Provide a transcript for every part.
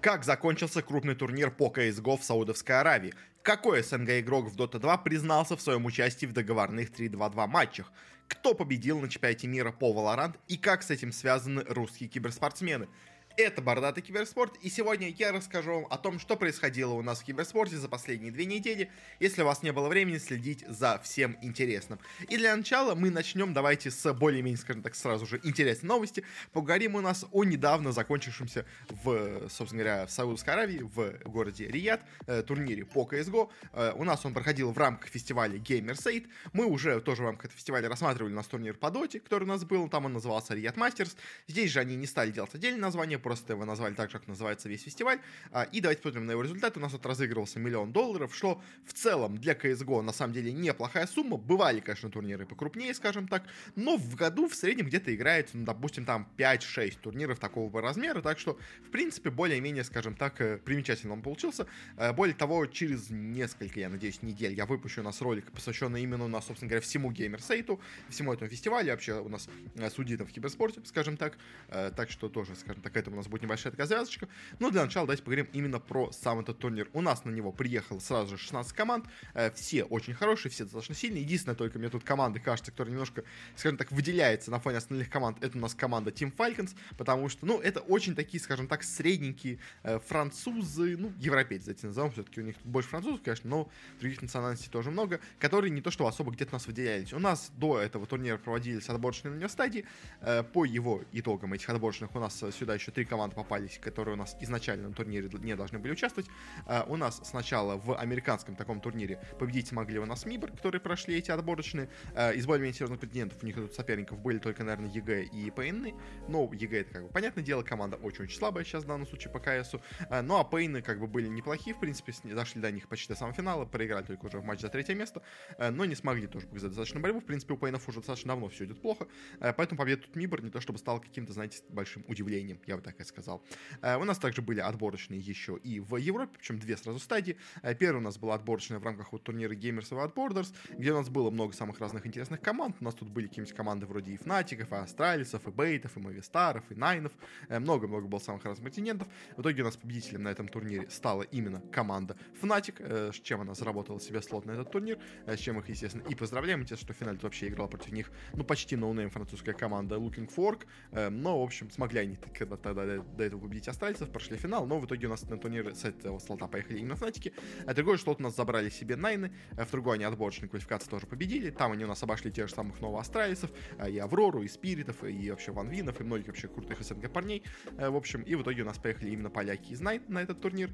Как закончился крупный турнир по CSGO в Саудовской Аравии? Какой СНГ игрок в Dota 2 признался в своем участии в договорных 3-2-2 матчах? Кто победил на чемпионате мира по Valorant и как с этим связаны русские киберспортсмены? Это Бородатый Киберспорт, и сегодня я расскажу вам о том, что происходило у нас в киберспорте за последние две недели, если у вас не было времени следить за всем интересным. И для начала мы начнем, давайте, с более-менее, скажем так, сразу же интересной новости. Поговорим у нас о недавно закончившемся в, собственно говоря, в Саудовской Аравии, в городе Рияд, э, турнире по CSGO. Э, у нас он проходил в рамках фестиваля Gamersade. Мы уже тоже в рамках этого фестиваля рассматривали у нас турнир по доте, который у нас был, там он назывался Riyadh Masters. Здесь же они не стали делать отдельное название, просто его назвали так же, как называется весь фестиваль. А, и давайте посмотрим на его результат. У нас тут разыгрывался миллион долларов, что в целом для CSGO на самом деле неплохая сумма. Бывали, конечно, турниры покрупнее, скажем так, но в году в среднем где-то играет, ну, допустим, там 5-6 турниров такого размера, так что, в принципе, более-менее, скажем так, э, примечательно он получился. Э, более того, через несколько, я надеюсь, недель я выпущу у нас ролик, посвященный именно у нас, собственно говоря, всему геймерсейту, всему этому фестивалю, вообще у нас э, судитов в киберспорте, скажем так. Так что тоже, скажем так, этому у нас будет небольшая такая завязочка. Но для начала давайте поговорим именно про сам этот турнир. У нас на него приехало сразу же 16 команд. Э, все очень хорошие, все достаточно сильные. Единственное, только мне тут команды кажется, которая немножко, скажем так, выделяется на фоне остальных команд. Это у нас команда Team Falcons, потому что, ну, это очень такие, скажем так, средненькие э, французы, ну, европейцы, давайте назовем, все-таки у них больше французов, конечно, но других национальностей тоже много, которые не то что особо где-то нас выделялись. У нас до этого турнира проводились отборочные на стадии. Э, по его итогам этих отборочных у нас сюда еще три команды попались, которые у нас изначально на турнире не должны были участвовать. Uh, у нас сначала в американском таком турнире победить могли у нас MIBR, которые прошли эти отборочные. Uh, из более-менее серьезных претендентов у них тут соперников были только, наверное, EG и paiN. Но EG это как бы понятное дело, команда очень-очень слабая сейчас в данном случае по КСу. Uh, ну а paiN как бы были неплохие, в принципе, дошли до них почти до самого финала, проиграли только уже в матч за третье место, но не смогли тоже показать достаточно борьбу. В принципе, у paiN ов уже достаточно давно все идет плохо, поэтому победа тут MIBR не то чтобы стал каким-то, знаете, большим удивлением, я бы и сказал. Э, у нас также были отборочные еще и в Европе, причем две сразу стадии. Э, первая у нас была отборочная в рамках вот турнира Gamers of Borders, где у нас было много самых разных интересных команд. У нас тут были какие-нибудь команды вроде и Фнатиков, и Астралисов, и Бейтов, и Мовистаров, и Найнов. Э, много-много было самых разных претендентов. В итоге у нас победителем на этом турнире стала именно команда Fnatic, с чем она заработала себе слот на этот турнир, с чем их, естественно, и поздравляем. Интересно, что в финале вообще играла против них, ну, почти ноунейм французская команда LookingForOrg, но, в общем, смогли они тогда, тогда до этого победить Астралисов, прошли финал, но в итоге у нас на турнир с этого слота поехали именно Фнатики. А другой слот у нас забрали себе Найны, э, в другой они отборочной квалификации тоже победили. Там они у нас обошли тех же самых новых Астралисов, э, и Аврору, и Спиритов, и вообще 1WIN ов, и многих вообще крутых СНГ парней. Э, в общем, и в итоге у нас поехали именно поляки из 9INE на этот турнир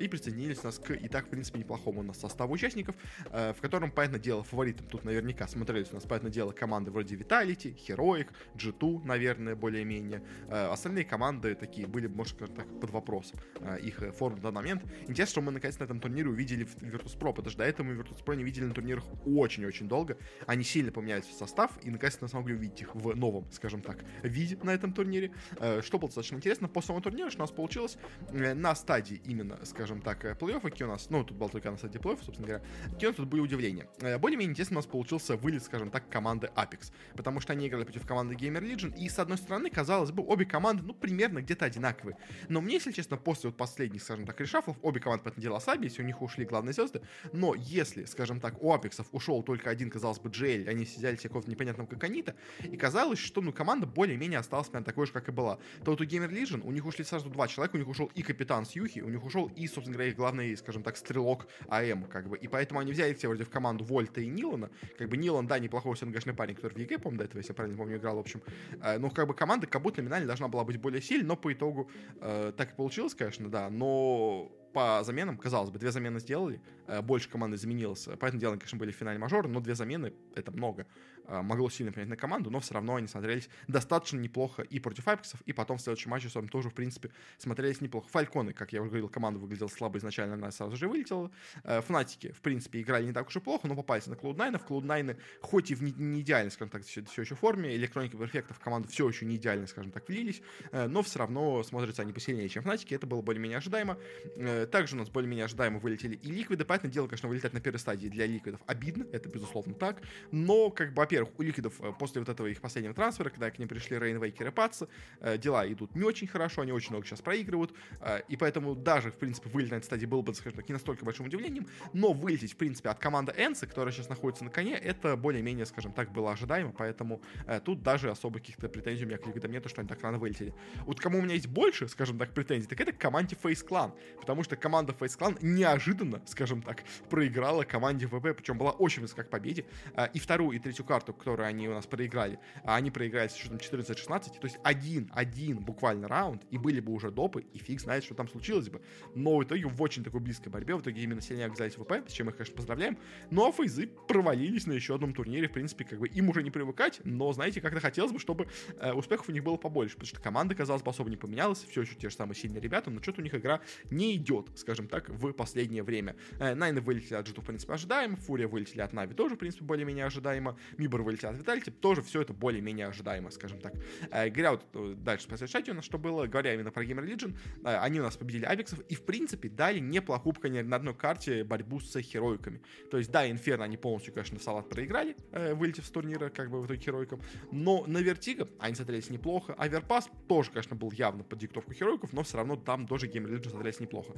и присоединились у нас к и так, в принципе, неплохому у нас составу участников, в котором, понятное дело, фаворитом тут наверняка смотрелись у нас, понятное дело, команды вроде Vitality, Heroic, G2, наверное, более-менее. Остальные команды такие были, можно сказать так, под вопросом э, их э, форму в данный момент. Интересно, что мы наконец на этом турнире увидели Virtus.pro, потому что до этого мы Virtus.pro не видели на турнирах очень-очень долго. Они сильно поменялись в состав, и наконец-то смогли увидеть их в новом, скажем так, виде на этом турнире. Э, что было достаточно интересно, по самому турниру, что у нас получилось на стадии именно, скажем так, плей-оффа, какие у нас, ну, тут был только на стадии плей-оффа, собственно говоря, какие у нас тут были удивления. Более-менее интересно у нас получился вылет, скажем так, команды Apex, потому что они играли против команды Gamer Legion, и, с одной стороны, казалось бы, обе команды, ну, примерно где-то одинаковые. Но мне, если честно, после вот последних, скажем так, решафлов, обе команды, понятное дело, ослабились, у них ушли главные звезды, но если, скажем так, у Апексов ушел только один, казалось бы, Джейль, они сидели все какого-то непонятного каканита, и казалось, что, ну, команда более-менее осталась, прям такой же, как и была. То вот у Gamer Legion, у них ушли сразу два человека, у них ушел и капитан Сьюхи, у них ушел и, собственно говоря, их главный, скажем так, стрелок АМ, как бы, и поэтому они взяли все вроде в команду Вольта и Нилана, как бы Нилан, да, неплохой СНГшный парень, который в EG, по-моему, до этого, если я правильно помню, играл, в общем, э, но как бы команда как будто номинально должна была быть более сильной, но по итогу э, так и получилось, конечно, да, но по заменам, казалось бы, две замены сделали, э, больше команды заменилось. Понятное дело, конечно, были в финале мажора, но две замены — это много. Э, могло сильно повлиять на команду, но все равно они смотрелись достаточно неплохо и против Apeks ов, и потом в следующем матче с вами тоже, в принципе, смотрелись неплохо. Фальконы, как я уже говорил, команда выглядела слабо изначально, она сразу же вылетела. Э, Фнатики, в принципе, играли не так уж и плохо, но попались на Cloud9. В Cloud9, хоть и в не, не идеальной, скажем так, все, все еще форме, electronic и Perfecto в команду все еще не идеально, скажем так, влились, э, но все равно смотрятся они посильнее, чем Фнатики, это было более-менее ожидаемо. Также у нас более-менее ожидаемо вылетели и Ликвиды, понятное дело, конечно, вылетать на первой стадии для Ликвидов обидно, это безусловно так, но как бы во-первых, у Ликвидов э, после вот этого их последнего трансфера, когда к ним пришли Rainwaker и Patsi, э, дела идут не очень хорошо, они очень много сейчас проигрывают, э, и поэтому даже, в принципе, вылет на этой стадии был бы, скажем так, не настолько большим удивлением, но вылететь, в принципе, от команды Энса, которая сейчас находится на коне, это более-менее, скажем так, было ожидаемо, поэтому тут даже особо каких-то претензий у меня к Ликвидам нету, что они так рано вылетели. Вот кому у меня есть больше, скажем так, претензий, так это к команде Face Clan, потому что команда Face Clan неожиданно, скажем так, проиграла команде ВП, причем была очень близка к победе, и вторую, и третью карту, которую они у нас проиграли, а они проиграли с счетом 14-16, то есть один-один буквально раунд, и были бы уже допы, и фиг знает, что там случилось бы. Но в итоге в очень такой близкой борьбе, в итоге именно сильнее оказались ВП, с чем их, конечно, поздравляем. Но фейзы провалились на еще одном турнире, в принципе, как бы им уже не привыкать, но, знаете, как-то хотелось бы, чтобы э, успехов у них было побольше, потому что команда, казалось бы, особо не поменялась, все еще те же самые сильные ребята, но что-то у них игра не идет, скажем так, в последнее время. Э, Найны вылетели от Джиту, в принципе, ожидаемо, Фурия вылетели от Нави тоже, в принципе, более-менее ожидаемо, Мибор вылетел от Виталити, тоже все это более-менее ожидаемо, скажем так. Э, говоря вот э, дальше по у нас что было, говоря именно про Gamer Legion, э, они у нас победили Авиксов и, в принципе, дали неплохую на одной карте борьбу с херойками. То есть, да, Инферно они полностью, конечно, салат проиграли, вылетев с турнира, как бы в итоге херойкам, но на Вертиго они смотрелись неплохо. Аверпас тоже, конечно, был явно под диктовку херойков, но все равно там тоже Gamer Legion смотрелись неплохо.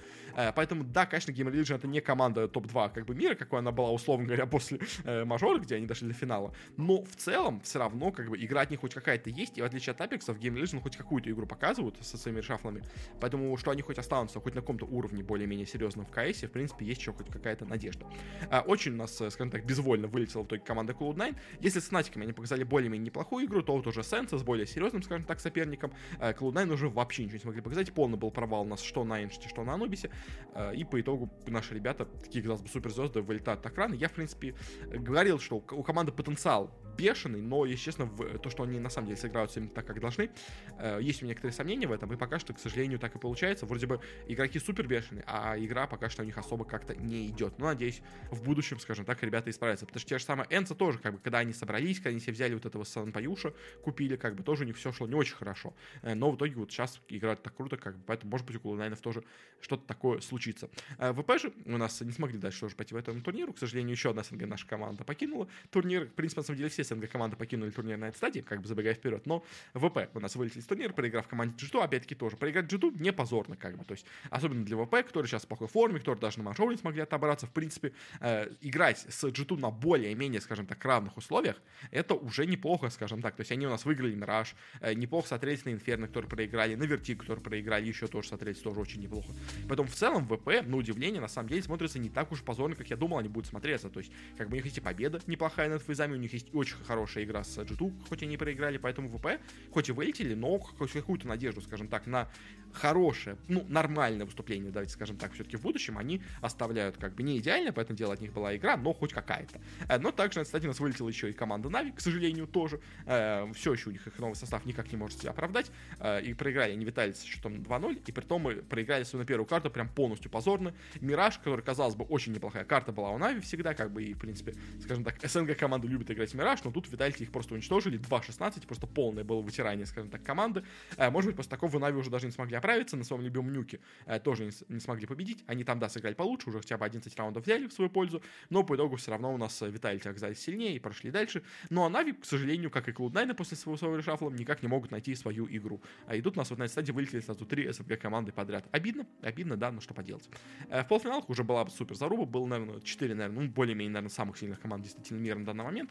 Поэтому, да, конечно, Gamer Legion это не команда топ-2 как бы мира, какой она была, условно говоря, после мажора, где они дошли до финала. Но в целом, все равно, как бы, игра от них хоть какая-то есть, и в отличие от Апексов, Game Legion хоть какую-то игру показывают со своими решафлами. Поэтому, что они хоть останутся хоть на каком-то уровне более-менее серьезном в КС, в принципе, есть еще хоть какая-то надежда. А, очень у нас, э, скажем так, безвольно вылетела в итоге команда Cloud9. Если с Фнатиками они показали более-менее неплохую игру, то вот уже Сенса с более серьезным, скажем так, соперником, а, Cloud9 уже вообще ничего не смогли показать. Полный был провал у нас что на Энште, что на Анубисе. А, и по итогу наши ребята, такие, казалось бы, суперзвезды, вылетают так рано. Я, в принципе, говорил, что у команды потенциал mal. Бешеный, но, честно, в то, что они на самом деле сыграются именно так, как должны, э, есть у меня некоторые сомнения в этом, и пока что, к сожалению, так и получается. Вроде бы игроки супер бешеные, а игра пока что у них особо как-то не идет. Но, надеюсь, в будущем, скажем так, ребята исправятся. Потому что те же самые Энца тоже, как бы, когда они собрались, когда они себе взяли вот этого Санпаюша, купили, как бы, тоже у них все шло не очень хорошо. Э, но в итоге вот сейчас играют так круто, как бы, поэтому, может быть, у Кулунайнов тоже что-то такое случится. Э, ВП же у нас не смогли дальше тоже пойти в этом турниру. К сожалению, еще одна СНГ наша команда покинула турнир. В принципе, на самом деле, все СНГ команды покинули турнир на этой стадии, как бы забегая вперед. Но ВП у нас вылетели из турнира, проиграв команде G2, опять-таки тоже. Проиграть G2 не позорно, как бы. То есть, особенно для ВП, который сейчас в плохой форме, который даже на мажоре не смогли отобраться. В принципе, э, играть с G2 на более-менее, скажем так, равных условиях, это уже неплохо, скажем так. То есть, они у нас выиграли Мираж, э, неплохо смотреть на Инферно, которые проиграли, на Вертик, которые проиграли, еще тоже смотреть тоже очень неплохо. Поэтому в целом ВП, на удивление, на самом деле, смотрится не так уж позорно, как я думал, они будут смотреться. То есть, как бы у них есть и победа неплохая над Фейзами, у них есть очень хорошая игра с G2, хоть и не проиграли, поэтому ВП, хоть и вылетели, но какую-то надежду, скажем так, на хорошее, ну, нормальное выступление, давайте скажем так, все-таки в будущем они оставляют как бы не идеально, поэтому дело от них была игра, но хоть какая-то. Э, но также, кстати, у нас вылетела еще и команда Нави, к сожалению, тоже. Э, все еще у них их новый состав никак не может себя оправдать. Э, и проиграли они Виталий с счетом 2-0, и при том мы проиграли свою на первую карту прям полностью позорно. Мираж, который, казалось бы, очень неплохая карта была у Нави всегда, как бы, и, в принципе, скажем так, СНГ команда любит играть в Мираж, но тут Виталий их просто уничтожили, 2-16, просто полное было вытирание, скажем так, команды. Может быть, после такого Нави уже даже не смогли оправиться на своем любимом нюке, э, тоже не, смогли победить. Они там, да, сыграли получше, уже хотя бы 11 раундов взяли в свою пользу, но по итогу все равно у нас э, Виталити оказались сильнее и прошли дальше. Ну а Нави, к сожалению, как и Cloud9 после своего, своего решафла, никак не могут найти свою игру. А идут у нас вот на этой стадии вылетели сразу три СНГ команды подряд. Обидно, обидно, да, но что поделать. Э, в полуфиналах уже была супер заруба, было, наверное, 4, наверное, ну, более-менее, наверное, самых сильных команд действительно мира на данный момент.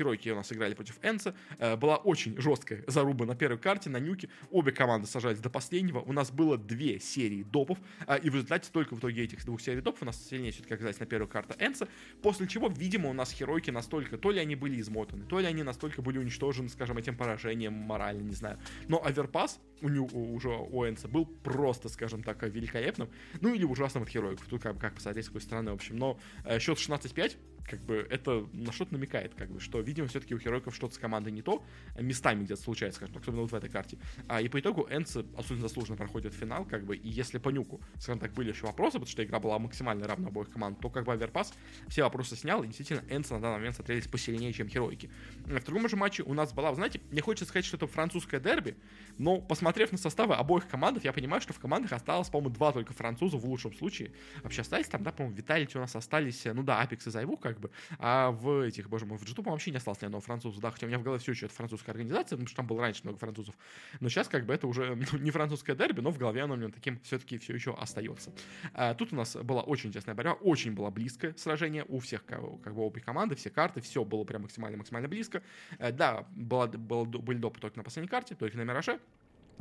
Херойки у нас играли против Энса. Была очень жесткая заруба на первой карте, на нюке. Обе команды сажались до последнего. У нас было две серии допов, а, и в результате только в итоге этих двух серий допов у нас сильнее все-таки оказались на первую карту Энса, после чего, видимо, у нас херойки настолько, то ли они были измотаны, то ли они настолько были уничтожены, скажем, этим поражением морально, не знаю. Но Аверпас у него уже у Энса был просто, скажем так, великолепным, ну или ужасным от хероиков, тут как, как посмотреть с какой стороны, в общем, но э, счет 16-5, как бы это на что-то намекает, как бы, что, видимо, все-таки у Херойков что-то с командой не то, местами где-то случается, скажем особенно вот в этой карте. А, и по итогу Энцы абсолютно заслуженно проходит финал, как бы, и если по нюку, скажем так, были еще вопросы, потому что игра была максимально равна обоих команд, то как бы Аверпас все вопросы снял, и действительно Энцы на данный момент смотрелись посильнее, чем Херойки. В другом же матче у нас была, знаете, мне хочется сказать, что это французское дерби, но посмотрев на составы обоих команд, я понимаю, что в командах осталось, по-моему, два только француза в лучшем случае. Вообще остались там, да, по-моему, Виталити у нас остались, ну да, Апекс и Зайву, как бы. А в этих, боже мой, в G2, по-моему, вообще не осталось ни одного француза, да, хотя у меня в голове все еще это французская организация, потому что там было раньше много французов. Но сейчас как бы это уже ну, не французское дерби, но в голове оно у меня таким все-таки все еще остается. А, тут у нас была очень интересная борьба, очень было близкое сражение у всех, как бы обе команды, все карты, все было прям максимально-максимально близко. А, да, была, была, были допы только на последней карте, только на Мираже,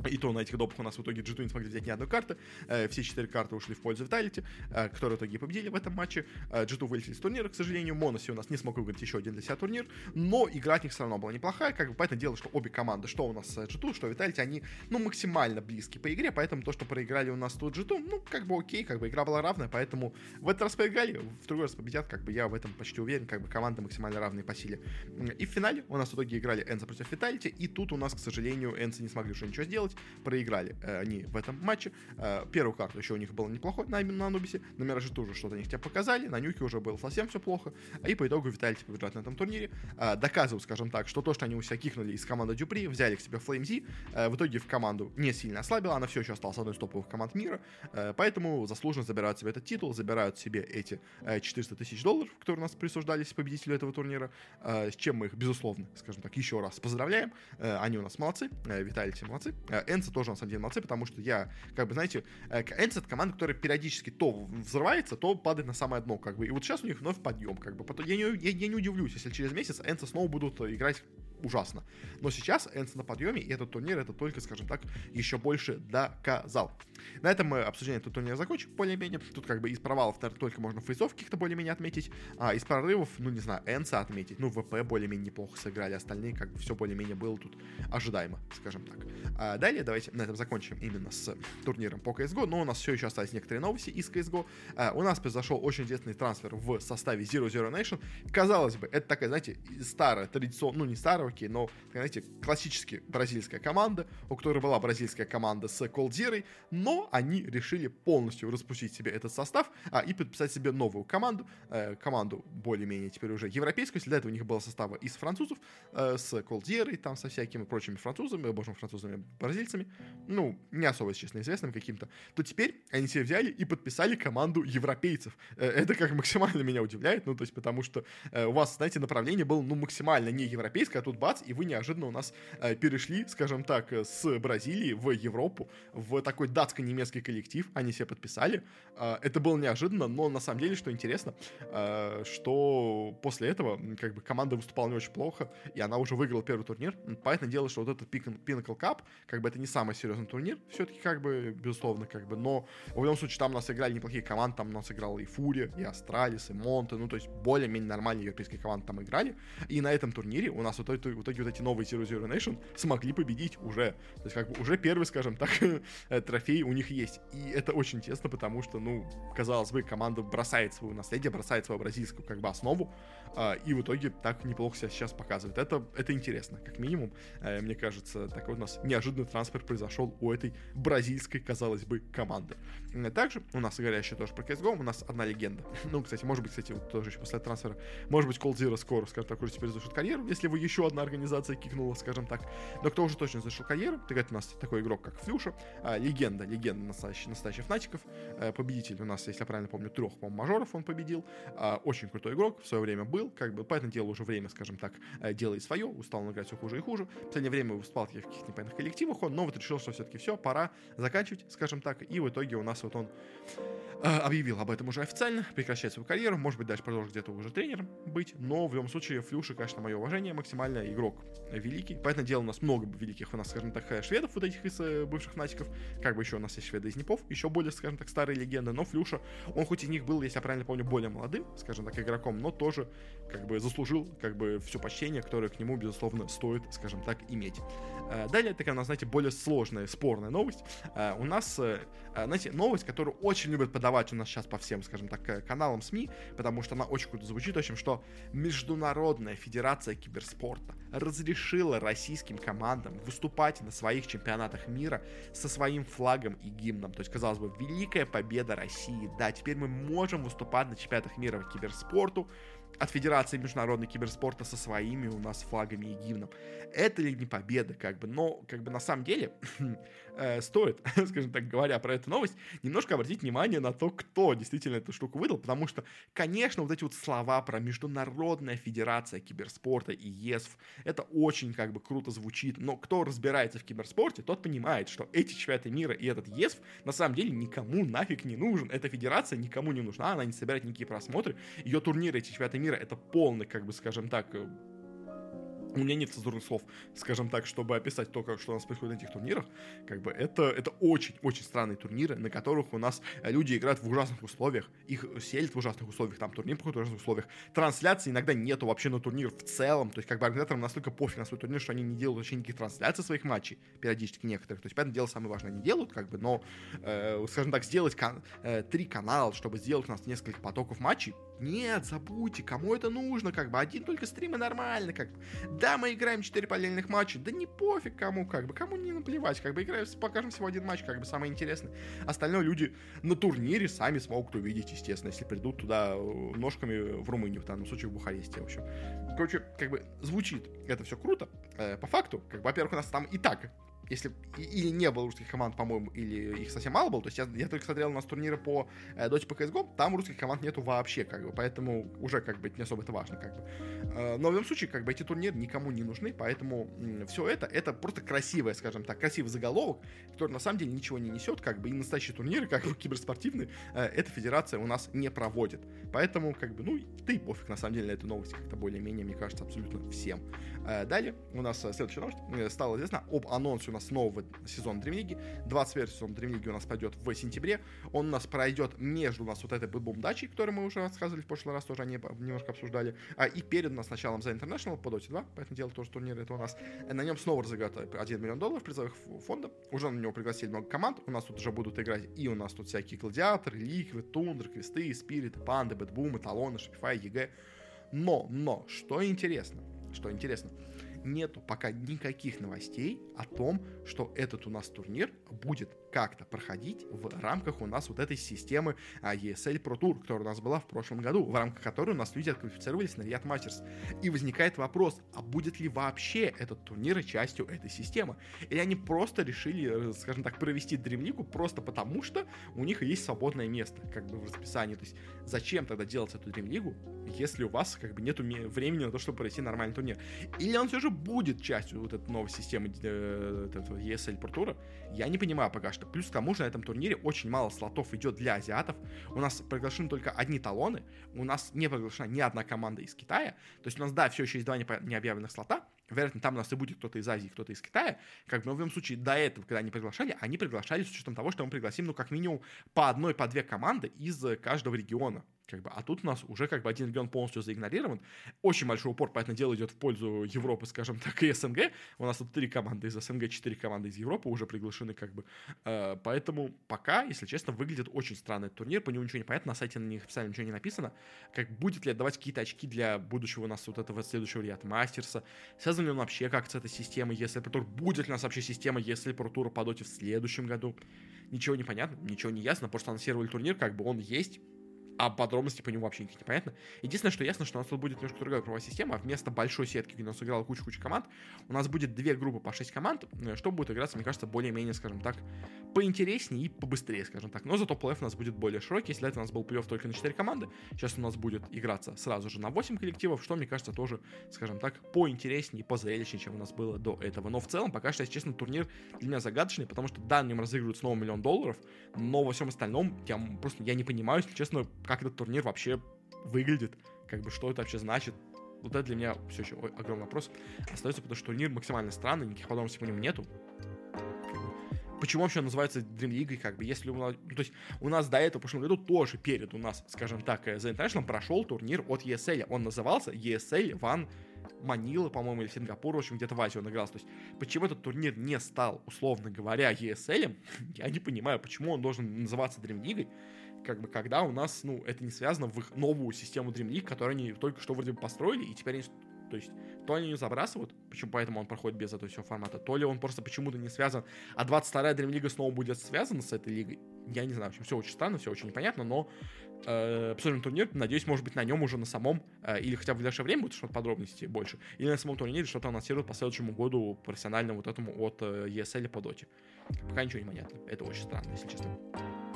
и то на этих допах у нас в итоге G2 не смогли взять ни одной карты. Э, все четыре карты ушли в пользу Vitality, э, которые в итоге победили в этом матче. Э, G2 вылетели с турнира, к сожалению. Моноси у нас не смог выиграть еще один для себя турнир. Но игра от них все равно была неплохая. Как бы поэтому дело, что обе команды, что у нас G2, что Vitality, они, ну, максимально близки по игре. Поэтому то, что проиграли у нас тут G2, ну, как бы окей, как бы игра была равная. Поэтому в этот раз проиграли, в другой раз победят. Как бы я в этом почти уверен. Как бы команды максимально равные по силе. И в финале у нас в итоге играли Энса против Vitality. И тут у нас, к сожалению, Энса не смогли уже ничего сделать. Проиграли играли э, они в этом матче. Э, первую карту еще у них было неплохо на, на Анубисе. На Мираже тоже что-то они тебя показали. На Нюке уже было совсем все плохо. И по итогу Виталити побеждает на этом турнире. Э, доказывают, скажем так, что то, что они у себя кикнули из команды Дюпри, взяли к себе FlameZ, э, в итоге в команду не сильно ослабила. Она все еще осталась одной из топовых команд мира. Э, поэтому заслуженно забирают себе этот титул, забирают себе эти э, 400 тысяч долларов, которые у нас присуждались победителю этого турнира. Э, с чем мы их, безусловно, скажем так, еще раз поздравляем. Э, они у нас молодцы. Э, Виталити молодцы. Э, Энса тоже, на самом деле, молодцы, потому что я, как бы, знаете, Энс это команда, которая периодически то взрывается, то падает на самое дно, как бы. И вот сейчас у них вновь подъем, как бы. Потом, я, не, я, я не удивлюсь, если через месяц Энса снова будут играть ужасно. Но сейчас Энс на подъеме, и этот турнир это только, скажем так, еще больше доказал. На этом мы обсуждение этого турнира закончим более-менее. Тут как бы из провалов только можно фейсов каких-то более-менее отметить, а из прорывов, ну не знаю, Энса отметить. Ну, ВП более-менее неплохо сыграли, остальные как бы все более-менее было тут ожидаемо, скажем так. А далее давайте на этом закончим именно с турниром по CSGO, но у нас все еще остались некоторые новости из CSGO. А, у нас произошел очень известный трансфер в составе Zero Zero Nation. Казалось бы, это такая, знаете, старая традиционная, ну не старая, окей, но, знаете, классически бразильская команда, у которой была бразильская команда с Колдирой, но они решили полностью распустить себе этот состав а, и подписать себе новую команду, э, команду более-менее теперь уже европейскую, если до этого у них было состава из французов, э, с Колдирой, там со всякими прочими французами, боже, французами, бразильцами, ну, не особо, честно, известным каким-то, то теперь они себе взяли и подписали команду европейцев. Э, это как максимально меня удивляет, ну, то есть потому что э, у вас, знаете, направление было, ну, максимально не европейское, а тут бац, и вы неожиданно у нас э, перешли, скажем так, с Бразилии в Европу, в такой датско-немецкий коллектив, они себе подписали. Э, это было неожиданно, но на самом деле, что интересно, э, что после этого как бы команда выступала не очень плохо, и она уже выиграла первый турнир. Понятное дело, что вот этот Pinnacle Cup, как бы это не самый серьезный турнир, все-таки как бы, безусловно, как бы, но в любом случае там у нас играли неплохие команды, там у нас играл и Фури, и Astralis, и Монте, ну, то есть более-менее нормальные европейские команды там играли, и на этом турнире у нас вот, это, вот эти вот эти новые Zero Zero Nation смогли победить уже. То есть, как бы, уже первый, скажем так, э, трофей у них есть. И это очень интересно, потому что, ну, казалось бы, команда бросает свое наследие, бросает свою бразильскую, как бы, основу, а, и в итоге так неплохо себя сейчас показывает. Это, это интересно, как минимум. Э, мне кажется, такой у нас неожиданный трансфер произошел у этой бразильской, казалось бы, команды. Также у нас говорящая тоже про CSGO, у нас одна легенда. Ну, кстати, может быть, кстати, вот тоже еще после трансфера, может быть, Cold Zero скоро, скажем так, уже теперь завершит карьеру, если вы еще одна организация кикнула, скажем так. Но кто уже точно завершил карьеру, так это у нас такой игрок, как Флюша, а, легенда, легенда настоящих, настоящих фнатиков, а, победитель у нас, если я правильно помню, трех, по мажоров он победил, а, очень крутой игрок, в свое время был, как бы, поэтому дело уже время, скажем так, э, делает свое, устал играть все хуже и хуже, в последнее время выступал в каких-то непонятных коллективах он, но вот решил, что все-таки все, пора заканчивать, скажем так, и в итоге у нас вот он э, объявил об этом уже официально, прекращает свою карьеру, может быть, дальше продолжит где-то уже тренером быть, но в любом случае Флюша, конечно, мое уважение, максимально игрок великий. Поэтому дело у нас много великих у нас, скажем так, э, шведов, вот этих из э, бывших натиков. Как бы еще у нас есть шведы из Непов, еще более, скажем так, старые легенды. Но Флюша, он хоть из них был, если я правильно помню, более молодым, скажем так, игроком, но тоже как бы заслужил как бы все почтение, которое к нему, безусловно, стоит, скажем так, иметь. Э, далее такая у нас, знаете, более сложная, спорная новость. У нас, знаете, новость, которую очень любят подавать у нас сейчас по всем, скажем так, каналам СМИ, потому что она очень круто звучит, в общем, что Международная Федерация Киберспорта разрешила российским командам выступать на своих чемпионатах мира со своим флагом и гимном. То есть, казалось бы, великая победа России. Да, теперь мы можем выступать на чемпионатах мира по киберспорту от Федерации международного киберспорта со своими у нас флагами и гимном. Это ли не победа, как бы, но, как бы, на самом деле, э, стоит, скажем так, говоря про эту новость, немножко обратить внимание на то, кто действительно эту штуку выдал, потому что, конечно, вот эти вот слова про Международная Федерация Киберспорта и ЕСФ, это очень как бы круто звучит, но кто разбирается в киберспорте, тот понимает, что эти чемпионаты мира и этот ЕСФ на самом деле никому нафиг не нужен. Эта федерация никому не нужна, она не собирает никакие просмотры. Ее турниры, эти чемпионаты мира, это полный, как бы, скажем так, э, у меня нет цензурных слов, скажем так, чтобы описать то, как, что у нас происходит на этих турнирах. Как бы это, это очень-очень странные турниры, на которых у нас люди играют в ужасных условиях, их селят в ужасных условиях, там турнир проходит в ужасных условиях. Трансляции иногда нету вообще на турнир в целом, то есть как бы организаторам настолько пофиг на свой турнир, что они не делают вообще никаких трансляций своих матчей, периодически некоторых. То есть, понятное дело, самое важное они делают, как бы, но, э, скажем так, сделать кан- э, три канала, чтобы сделать у нас несколько потоков матчей, нет, забудьте, кому это нужно, как бы, один только стрим и нормально, как бы. Да, мы играем 4 параллельных матча, да не пофиг кому, как бы, кому не наплевать, как бы, играем, покажем всего один матч, как бы, самое интересное. Остальное люди на турнире сами смогут увидеть, естественно, если придут туда э, ножками в Румынию, в данном случае в Бухаресте, в общем. Короче, как бы, звучит это все круто, э, по факту, как бы, во-первых, у нас там и так если или не было русских команд, по-моему, или их совсем мало было, то есть я, я только смотрел у нас турниры по э, Dota по CSGO, там русских команд нету вообще, как бы, поэтому уже, как бы, не особо это важно, как бы. Э, но в любом случае, как бы, эти турниры никому не нужны, поэтому э, все это, это просто красивое, скажем так, красивый заголовок, который на самом деле ничего не несет, как бы, и настоящие турниры, как бы, киберспортивные, э, эта федерация у нас не проводит. Поэтому, как бы, ну, ты пофиг, на самом деле, на эту новость как-то более-менее, мне кажется, абсолютно всем. Э, далее у нас следующая новость. Э, стало известно об анонсе у нас нового сезона Дремлиги. 21 сезон DreamLeague у нас пойдет в сентябре. Он у нас пройдет между у нас вот BetBoom дачей, которую мы уже рассказывали в прошлый раз, тоже они немножко обсуждали. А, и перед у нас началом за International по Dota 2, понятное дело тоже турнир это у нас. На нем снова разыграют 1 миллион долларов призовых фонда. Уже на него пригласили много команд. У нас тут уже будут играть и у нас тут всякие гладиаторы, ликвы, тундр, квесты, спириты, панды, бэтбумы, талоны, Shopify, EG. Но, но, что интересно, что интересно, нету пока никаких новостей о том, что этот у нас турнир будет как-то проходить в рамках у нас вот этой системы а, ESL Pro Tour, которая у нас была в прошлом году, в рамках которой у нас люди отквалифицировались на Riyadh Masters. И возникает вопрос, а будет ли вообще этот турнир частью этой системы? Или они просто решили, э, скажем так, провести дремлику просто потому, что у них есть свободное место, как бы в расписании. То есть зачем тогда делать эту дремлигу, если у вас как бы нету времени на то, чтобы провести нормальный турнир? Или он все же будет частью вот этой новой системы э, этого ESL Pro Tour? Я не понимаю пока что. Плюс к тому же на этом турнире очень мало слотов идет для азиатов. У нас приглашены только одни талоны. У нас не приглашена ни одна команда из Китая. То есть у нас, да, все еще есть два необъявленных слота. Вероятно, там у нас и будет кто-то из Азии, кто-то из Китая. Как бы, в любом случае, до этого, когда они приглашали, они приглашали с учетом того, что мы пригласим, ну, как минимум, по одной, по две команды из каждого региона. Как бы, а тут у нас уже как бы один регион полностью заигнорирован. Очень большой упор, поэтому дело, идет в пользу Европы, скажем так, и СНГ. У нас тут три команды из СНГ, четыре команды из Европы уже приглашены, как бы. Э, поэтому пока, если честно, выглядит очень странный этот турнир. По нему ничего не понятно, на сайте на них официально ничего не написано. Как будет ли отдавать какие-то очки для будущего у нас вот этого следующего Риат Мастерса? Связан ли он вообще как с этой системой, если Tour? Будет ли у нас вообще система, если Tour по доте в следующем году? Ничего не понятно, ничего не ясно. Просто анонсировали турнир, как бы он есть а подробности по нему вообще никаких не понятно. Единственное, что ясно, что у нас тут будет немножко другая круговая система. Вместо большой сетки, где у нас играла куча-куча команд, у нас будет две группы по 6 команд, э, что будет играться, мне кажется, более-менее, скажем так, поинтереснее и побыстрее, скажем так. Но зато плей у нас будет более широкий. Если это у нас был плей только на 4 команды, сейчас у нас будет играться сразу же на 8 коллективов, что, мне кажется, тоже, скажем так, поинтереснее и позрелищнее, чем у нас было до этого. Но в целом, пока что, если честно, турнир для меня загадочный, потому что да, на нем разыгрывают снова миллион долларов, но во всем остальном я просто я не понимаю, если честно, как этот турнир вообще выглядит, как бы что это вообще значит. Вот это для меня все еще огромный вопрос. Остается, потому что турнир максимально странный, никаких подробностей по нему нету. Почему вообще называется Dream League, как бы, если у нас, ну, то есть у нас до этого в прошлом году тоже перед у нас, скажем так, э, The International прошел турнир от ESL, он назывался ESL One Манила, по-моему, или Сингапур, в общем, где-то в Азии он играл. То есть, почему этот турнир не стал, условно говоря, ESL, я не понимаю, почему он должен называться Dream League, как бы, когда у нас, ну, это не связано в их новую систему Dream League, которую они только что вроде бы построили, и теперь они То есть, то они не забрасывают, почему поэтому он проходит без этого всего формата, то ли он просто почему-то не связан, а 22-я Dream League снова будет связана с этой лигой. Я не знаю, в общем, все очень странно, все очень непонятно, но э, турнир, надеюсь, может быть, на нем уже на самом, э, или хотя бы в ближайшее время будет что-то подробностей больше, или на самом турнире что-то анонсируют по следующему году профессиональному вот этому от э, ESL по доте. Пока ничего не понятно. Это очень странно, если честно.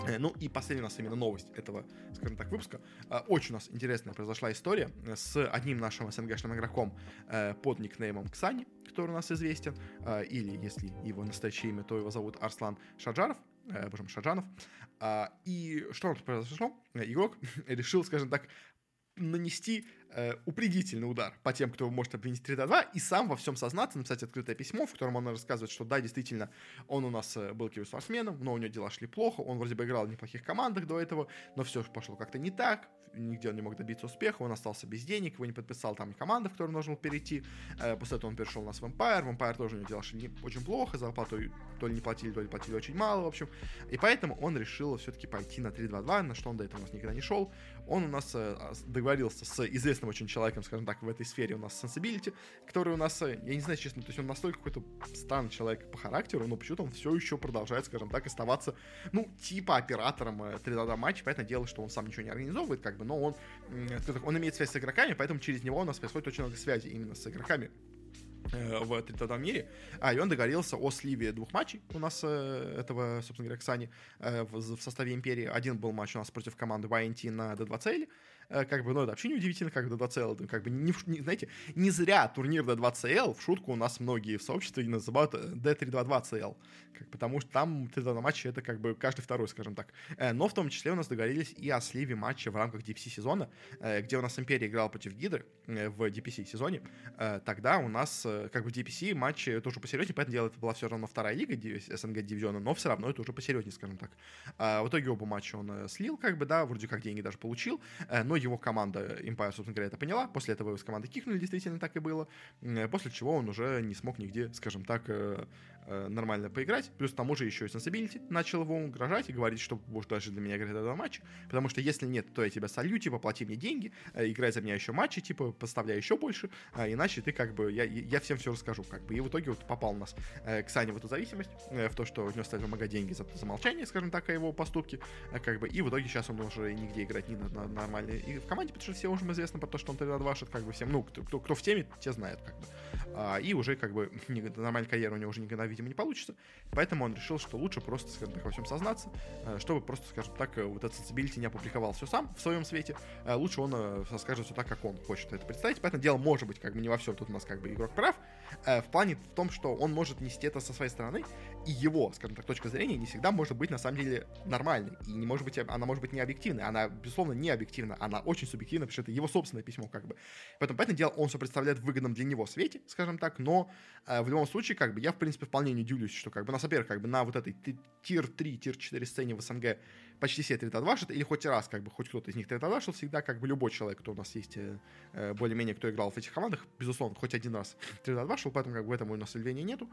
Э, ну и последняя у нас именно новость этого, скажем так, выпуска. Э, очень у нас интересная произошла история с одним нашим СНГшным игроком э, под никнеймом Ксани, который у нас известен, или если его настоящее имя, то его зовут Арслан Шаджаров, боже мой, Шаджанов. И что произошло? Игрок решил, скажем так, нанести э, упредительный удар по тем, кто может обвинить 3 2 и сам во всем сознаться, написать открытое письмо, в котором он рассказывает, что да, действительно, он у нас э, был киберспортсменом, но у него дела шли плохо, он вроде бы играл в неплохих командах до этого, но все пошло как-то не так, нигде он не мог добиться успеха, он остался без денег, его не подписал там команда, в которую он должен был перейти, э, после этого он перешел у нас в Empire, в Empire тоже у него дела шли очень плохо, зарплату то ли не платили, то ли платили очень мало, в общем, и поэтому он решил все-таки пойти на 3-2-2, на что он до этого у нас никогда не шел, он у нас э, договорился с известным очень человеком, скажем так, в этой сфере у нас Sensibility, который у нас, э, я не знаю, честно, то есть он настолько какой-то странный человек по характеру, но почему-то он все еще продолжает, скажем так, оставаться, ну, типа оператором 3 матча, поэтому дело, что он сам ничего не организовывает, как бы, но он, он имеет связь с игроками, поэтому через него у нас происходит очень много связи именно с игроками Э, в 32 мире. А, и он договорился о сливе двух матчей у нас э, этого, собственно говоря, Ксани э, в, в составе Империи. Один был матч у нас против команды YNT на D2 цели, Э, как бы, ну, это вообще не удивительно, как D2CL, как бы, не, не, знаете, не зря турнир D2CL, в шутку у нас многие в сообществе называют D322CL, как, потому что там 3 на матче это как бы каждый второй, скажем так. Э, но в том числе у нас договорились и о сливе матча в рамках DPC сезона, э, где у нас Империя играла против Гидры в DPC сезоне, тогда у нас как бы DPC матч тоже посерьезнее, поэтому дело это была все равно вторая лига СНГ дивизиона, но все равно это уже посерьезнее, скажем так. В итоге оба матча он слил, как бы, да, вроде как деньги даже получил, но его команда Empire, собственно говоря, это поняла. После этого его с команды кикнули, действительно так и было. После чего он уже не смог нигде, скажем так, э, э, нормально поиграть. Плюс к тому же еще и Sensibility начал его угрожать и говорить, что будешь даже для меня играть этого матча. Потому что если нет, то я тебя солью, типа, плати мне деньги, э, играй за меня еще матчи, типа, поставляй еще больше, а иначе ты как бы, я, я всем все расскажу, как бы. И в итоге вот попал у нас к Сане в эту зависимость, в то, что стали вымогать деньги за, за молчание, скажем так, о его поступке, как бы. И в итоге сейчас он уже нигде играть не на, на нормальной и в команде, потому что все уже известно про то, что он тогда двашит, как бы всем, ну, кто, кто, кто в теме, те знают, как бы. А, и уже, как бы, нормальная карьера у него уже никогда, видимо, не получится. Поэтому он решил, что лучше просто, скажем так, во всем сознаться, э, чтобы просто, скажем так, э, вот этот sensibility не опубликовал все сам в своем свете. Э, лучше он скажет все так, как он хочет это представить. Поэтому дело может быть, как бы, не во всем. Тут у нас, как бы, игрок прав. В плане в том, что он может нести это со своей стороны, и его, скажем так, точка зрения не всегда может быть, на самом деле, нормальной. И не может быть, она может быть не объективной. Она, безусловно, не объективна. Она очень субъективна, потому что это его собственное письмо, как бы. Поэтому, поэтому дело, он все представляет в выгодном для него свете, скажем так, но э, в любом случае, как бы, я, в принципе, вполне не удивлюсь, что, как бы, на, во-первых, как бы, на вот этой тир-3, тир-4 сцене в СНГ почти все 3 шат или хоть раз, как бы, хоть кто-то из них 3 шел, всегда, как бы, любой человек, кто у нас есть, э, э, более-менее, кто играл в этих командах, безусловно, хоть один раз 3 шел, поэтому, как бы, в этом у нас львения нету.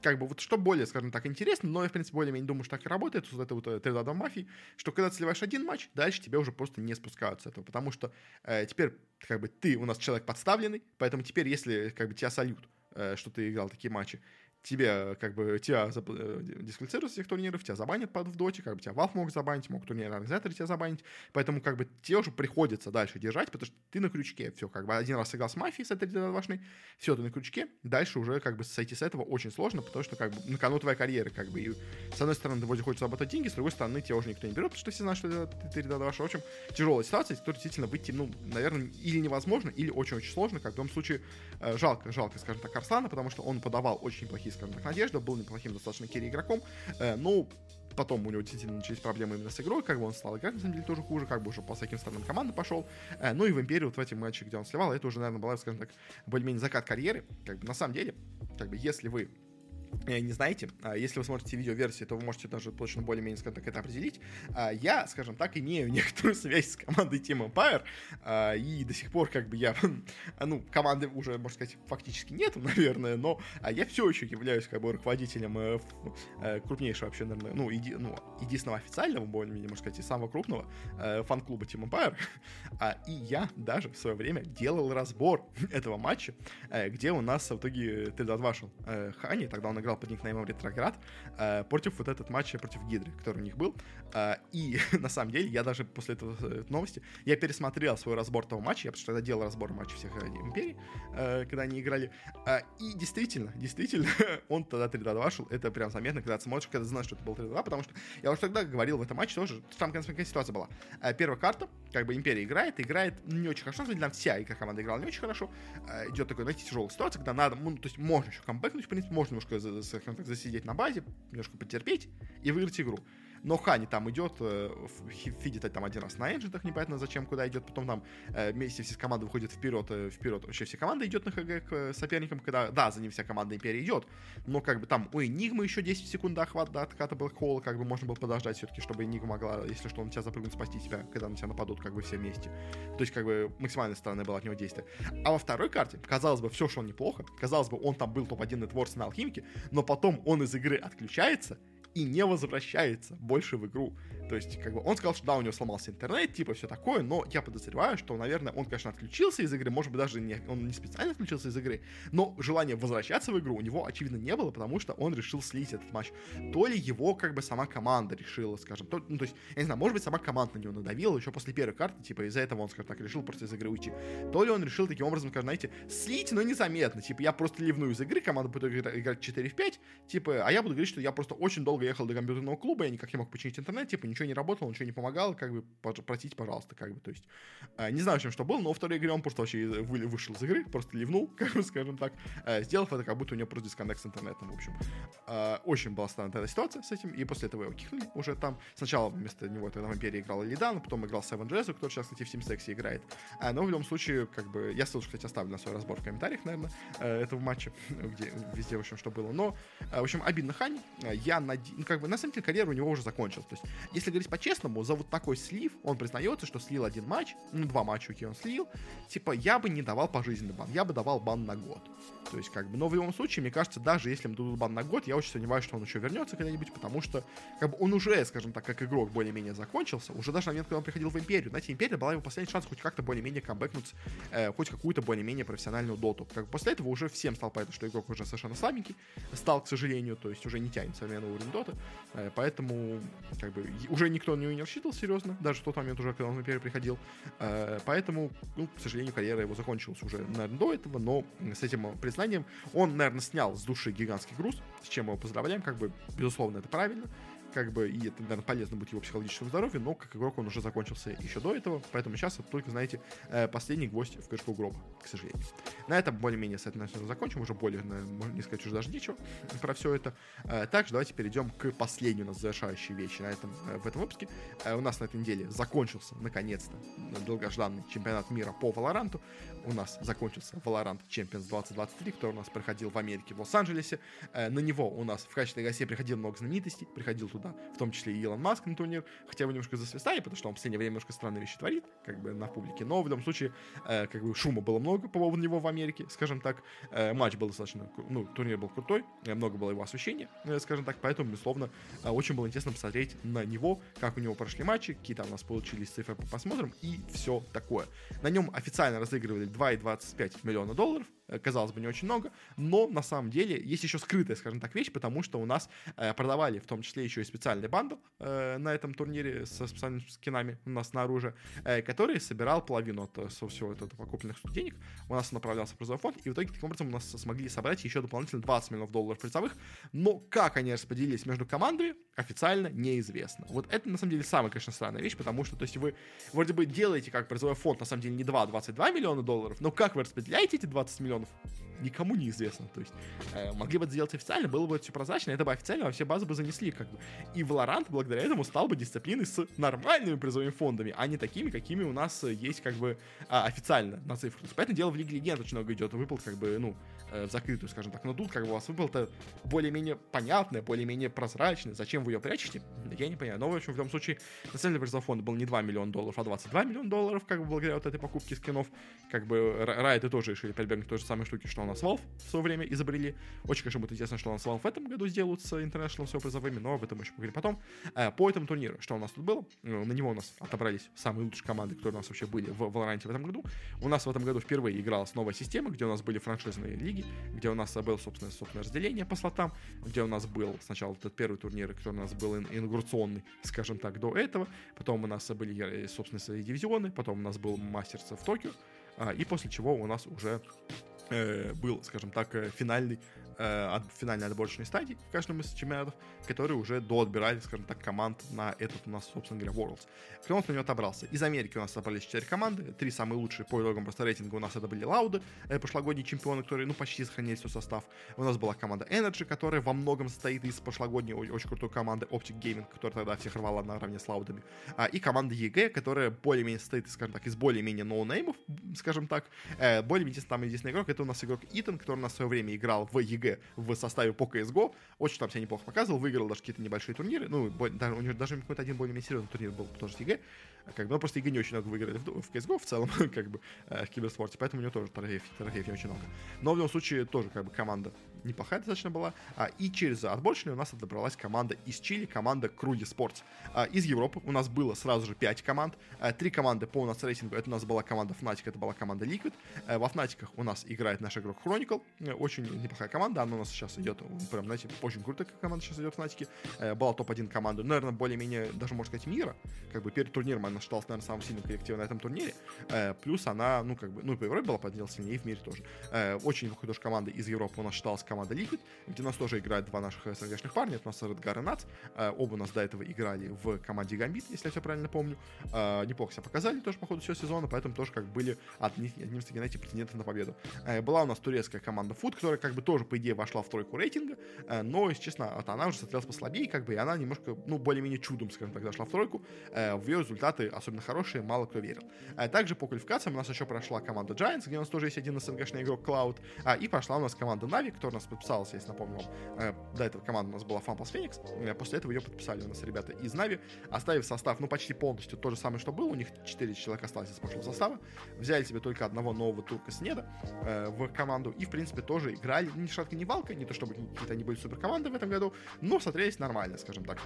Как бы, вот что более, скажем так, интересно, но я, в принципе, более-менее думаю, что так и работает, вот это вот 3 э, мафии, что когда ты один матч, дальше тебе уже просто не спускают с этого, потому что э, теперь, как бы, ты у нас человек подставленный, поэтому теперь, если, как бы, тебя сольют, э, что ты играл такие матчи, тебе, как бы, тебя э, дисквалифицируют с этих турниров, тебя забанят под в доте, как бы тебя Valve мог забанить, мог турнирные организаторы тебя забанить, поэтому, как бы, тебе уже приходится дальше держать, потому что ты на крючке, все, как бы, один раз сыграл с мафией, с этой важной, все, ты на крючке, дальше уже, как бы, сойти с этого очень сложно, потому что, как бы, на кону твоя карьера, как бы, и, с одной стороны, ты вроде хочешь заработать деньги, с другой стороны, тебя уже никто не берет, потому что все знают, что ты 3 В общем, тяжелая ситуация, из действительно выйти, ну, наверное, или невозможно, или очень-очень сложно, как в том случае, э, жалко, жалко, скажем так, Арслана, потому что он подавал очень неплохие, так, надежды, был неплохим достаточно керри игроком, э, но потом у него действительно начались проблемы именно с игрой, как бы он стал играть, на самом деле, тоже хуже, как бы уже по всяким странным командам пошел. Э, ну и в Империю вот в этих матчах, где он сливал, это уже, наверное, была, скажем так, более-менее закат карьеры. Как бы на самом деле, как бы если вы не знаете, а, если вы смотрите видеоверсии, то вы можете даже точно более-менее, скажем так, это определить. А, я, скажем так, имею некоторую связь с командой Team Empire, а, и до сих пор, как бы, я, ну, команды уже, можно сказать, фактически нету, наверное, но я все еще являюсь, как бы, руководителем э, э, крупнейшего вообще, наверное, ну, еди, ну единственного официального, более-менее, можно сказать, и самого крупного фан-клуба Team Empire, и я даже в свое время делал разбор этого матча, где у нас в итоге Т2 шел Хани, тогда он играл под никнеймом Ретроград э, против вот этот матч против Гидры, который у них был. Э, и на самом деле я даже после этого э, новости, я пересмотрел свой разбор того матча, я потому что тогда делал разбор матчей всех э, Империй, э, когда они играли. Э, и действительно, действительно, он тогда 3-2 шел, это прям заметно, когда ты смотришь, когда знаешь, что это был 3-2, потому что я уже тогда говорил в этом матче тоже, там какая ситуация была. Э, первая карта, как бы Империя играет, играет не очень хорошо, деле, вся игра команда играла не очень хорошо. Э, идет такой, знаете, тяжелая ситуация, когда надо, ну, то есть можно еще камбэкнуть, в принципе, можно немножко скажем так, засидеть на базе, немножко потерпеть и выиграть игру. Но Хани там идет, э, фидит там один раз на энджинах, непонятно зачем, куда идет, потом там э, вместе все команды выходят вперед, э, вперед, вообще все команды идет на ХГ к соперникам, когда, да, за ним вся команда Империи идет, но как бы там у Энигмы еще 10 секунд до охвата, до отката был холл, как бы можно было подождать все-таки, чтобы Энигма могла, если что, на тебя запрыгнуть, спасти тебя, когда на тебя нападут, как бы все вместе. То есть, как бы, максимальная сторона была от него действия. А во второй карте, казалось бы, все шло неплохо, казалось бы, он там был топ-1 нетворс на Алхимике, но потом он из игры отключается, и не возвращается больше в игру. То есть, как бы, он сказал, что да, у него сломался интернет, типа, все такое, но я подозреваю, что, наверное, он, конечно, отключился из игры, может быть, даже не, он не специально отключился из игры, но желание возвращаться в игру у него, очевидно, не было, потому что он решил слить этот матч. То ли его, как бы, сама команда решила, скажем, то, ну, то есть, я не знаю, может быть, сама команда на него надавила еще после первой карты, типа, из-за этого он, скажем так, решил просто из игры уйти. То ли он решил таким образом, скажем, знаете, слить, но незаметно, типа, я просто ливну из игры, команда будет играть 4 в 5, типа, а я буду говорить, что я просто очень долго ехал до компьютерного клуба, я никак не мог починить интернет, типа, ничего не работало, ничего не помогал, как бы, просите, пожалуйста, как бы, то есть, э, не знаю, чем что было, но во второй игре он просто вообще вы, вышел из игры, просто ливнул, как бы, скажем так, э, сделав это, как будто у него просто дисконнект с интернетом, в общем. Э, очень была странная эта ситуация с этим, и после этого его кикнули уже там. Сначала вместо него тогда в Империи играл Лидан, потом играл Севен Джессу, который сейчас, кстати, в Sexy играет. Но в любом случае, как бы, я ссылочку, кстати, оставлю на свой разбор в комментариях, наверное, этого матча, где везде, в общем, что было. Но, в общем, обидно Хань. Я надеюсь, ну, как бы, на самом деле, карьера у него уже закончилась. То есть, если говорить по-честному, за вот такой слив, он признается, что слил один матч, ну, два матча, какие он слил, типа, я бы не давал пожизненный бан, я бы давал бан на год. То есть, как бы, но в любом случае, мне кажется, даже если ему дадут бан на год, я очень сомневаюсь, что он еще вернется когда-нибудь, потому что, как бы, он уже, скажем так, как игрок более-менее закончился, уже даже на момент, когда он приходил в Империю, знаете, Империя была его последний шанс хоть как-то более-менее камбэкнуть, э, хоть какую-то более-менее профессиональную доту. Как бы после этого уже всем стал понятно, что игрок уже совершенно слабенький, стал, к сожалению, то есть уже не тянет современный уровень доты, э, поэтому, как бы, уже никто не рассчитывал серьезно, даже в тот момент уже, когда он в Империю приходил, э, поэтому, ну, к сожалению, карьера его закончилась уже, наверное, до этого, но с этим признанием он, наверное, снял с души гигантский груз, с чем его поздравляем, как бы, безусловно, это правильно как бы, и это, наверное, полезно будет его психологическому здоровью, но как игрок он уже закончился еще до этого, поэтому сейчас это только, знаете, э, последний гвоздь в крышку гроба, к сожалению. На этом более-менее с этим закончим, уже более, можно не сказать уже даже ничего про все это. Э, также давайте перейдем к последней у нас завершающей вещи на этом, э, в этом выпуске. У нас на этой неделе закончился, наконец-то, долгожданный чемпионат мира по Валоранту. У нас закончился Valorant Champions 2023, который у нас проходил в Америке, в Лос-Анджелесе. На него у нас в качестве гостей приходил много знаменитостей, приходил туда в том числе и Илон Маск на турнир, хотя его немножко засвистали, потому что он в последнее время немножко странные вещи творит, как бы на публике, но в любом случае, э, как бы шума было много по поводу него в Америке, скажем так, э, матч был достаточно, ну, турнир был крутой, э, много было его освещения, э, скажем так, поэтому, безусловно, э, очень было интересно посмотреть на него, как у него прошли матчи, какие там у нас получились цифры, посмотрим, и все такое. На нем официально разыгрывали 2,25 миллиона долларов, казалось бы, не очень много, но на самом деле есть еще скрытая, скажем так, вещь, потому что у нас э, продавали в том числе еще и специальный бандл э, на этом турнире со специальными скинами у нас на оружие, э, который собирал половину от со всего этого покупленных денег, у нас направлялся в призовой фонд, и в итоге таким образом у нас смогли собрать еще дополнительно 20 миллионов долларов призовых, но как они распределились между командами, официально неизвестно. Вот это на самом деле самая, конечно, странная вещь, потому что, то есть вы вроде бы делаете как призовой фонд, на самом деле не 2, а 22 миллиона долларов, но как вы распределяете эти 20 миллионов миллионов никому не известно. То есть э, могли бы это сделать официально, было бы все прозрачно, это бы официально, все базы бы занесли, как бы. И Valorant благодаря этому стал бы дисциплиной с нормальными призовыми фондами, а не такими, какими у нас есть, как бы, а, официально на цифрах. Поэтому дело в Лиге Легенд очень много идет выплат, как бы, ну, э, в закрытую, скажем так. Но тут, как бы, у вас выплата более-менее понятная, более-менее прозрачная. Зачем вы ее прячете? Я не понимаю. Но, в общем, в любом случае, на самом деле, призовой фонд был не 2 миллиона долларов, а 22 миллиона долларов, как бы, благодаря вот этой покупке скинов. Как бы, Райты тоже решили прибегнуть к той же самой штуке, что у нас Valve в свое время изобрели. Очень, конечно, будет интересно, что у нас Valve в этом году сделают с International все призовыми, но об этом еще поговорим потом. Э, по этому турниру, что у нас тут было? Ну, на него у нас отобрались самые лучшие команды, которые у нас вообще были в Valorant в этом году. У нас в этом году впервые игралась новая система, где у нас были франшизные лиги, где у нас было, собственно, собственное разделение по слотам, где у нас был сначала этот первый турнир, который у нас был инаугурационный, скажем так, до этого. Потом у нас были, собственно, свои дивизионы, потом у нас был мастерс в Токио, а, и после чего у нас уже э, был, скажем так, э, финальный э, финальной отборочной стадии в каждом из чемпионатов, которые уже доотбирали, скажем так, команд на этот у нас, собственно говоря, Worlds. Кто у нас на него отобрался? Из Америки у нас собрались 4 команды, три самые лучшие по итогам просто рейтинга у нас это были Лауды, э, прошлогодние чемпионы, которые, ну, почти сохранили свой состав. У нас была команда Energy, которая во многом состоит из прошлогодней очень крутой команды Optic Gaming, которая тогда всех рвала наравне с Лаудами, а, и команда EG, которая более-менее состоит, скажем так, из более-менее ноунеймов, скажем так, э, более-менее там единственный игрок, это у нас игрок Итан, который в свое время играл в EG в составе по CSGO, очень там себя неплохо показывал, выиграл даже какие-то небольшие турниры, ну, даже, у него даже какой-то один более-менее серьезный турнир был тоже с EG, как бы, ну, просто EG не очень много выиграли в, в CSGO в целом, как бы, э, в киберспорте, поэтому у него тоже трофеев, трофеев не очень много. Но в любом случае тоже, как бы, команда неплохая достаточно была. А, и через отборочную у нас отобралась команда из Чили, команда KRÜ Esports. А, из Европы у нас было сразу же 5 команд. А, три команды по у нас рейтингу. Это у нас была команда Fnatic, это была команда Liquid. А, во Fnatic у нас играет наш игрок Chronicle. Очень неплохая команда. Она у нас сейчас идет, прям, знаете, очень крутая команда сейчас идет в Fnatic. А, была топ-1 команда, наверное, более-менее, даже можно сказать, мира. Как бы перед турниром она считалась, наверное, самым сильным коллективом на этом турнире. А, плюс она, ну, как бы, ну, по Европе была подняла сильнее, и в мире тоже. А, очень неплохой тоже команда из Европы у нас считалась команда Liquid, где у нас тоже играют два наших СНГшных парня, это у нас Редгар и Нац. Э, оба у нас до этого играли в команде Гамбит, если я все правильно помню. Э, неплохо себя показали тоже по ходу всего сезона, поэтому тоже как были одни, одним из таких, знаете, претендентов на победу. Э, была у нас турецкая команда Food, которая как бы тоже, по идее, вошла в тройку рейтинга, но, если честно, вот она уже смотрелась послабее, как бы, и она немножко, ну, более-менее чудом, скажем так, зашла в тройку. В ее результаты особенно хорошие, мало кто верил. Также по квалификациям у нас еще прошла команда Giants, где у нас тоже есть один СНГшный игрок Cloud, и прошла у нас команда Navi, которая у нас подписалась, если напомню, вам, э, до этого команда у нас была Фампас Феникс, э, после этого ее подписали у нас ребята из Нави, оставив состав, ну, почти полностью то же самое, что было, у них 4 человека осталось из прошлого состава, взяли себе только одного нового турка Снеда э, в команду, и, в принципе, тоже играли ни шатка, ни валка, не то чтобы какие-то они были супер команды в этом году, но смотрелись нормально, скажем так.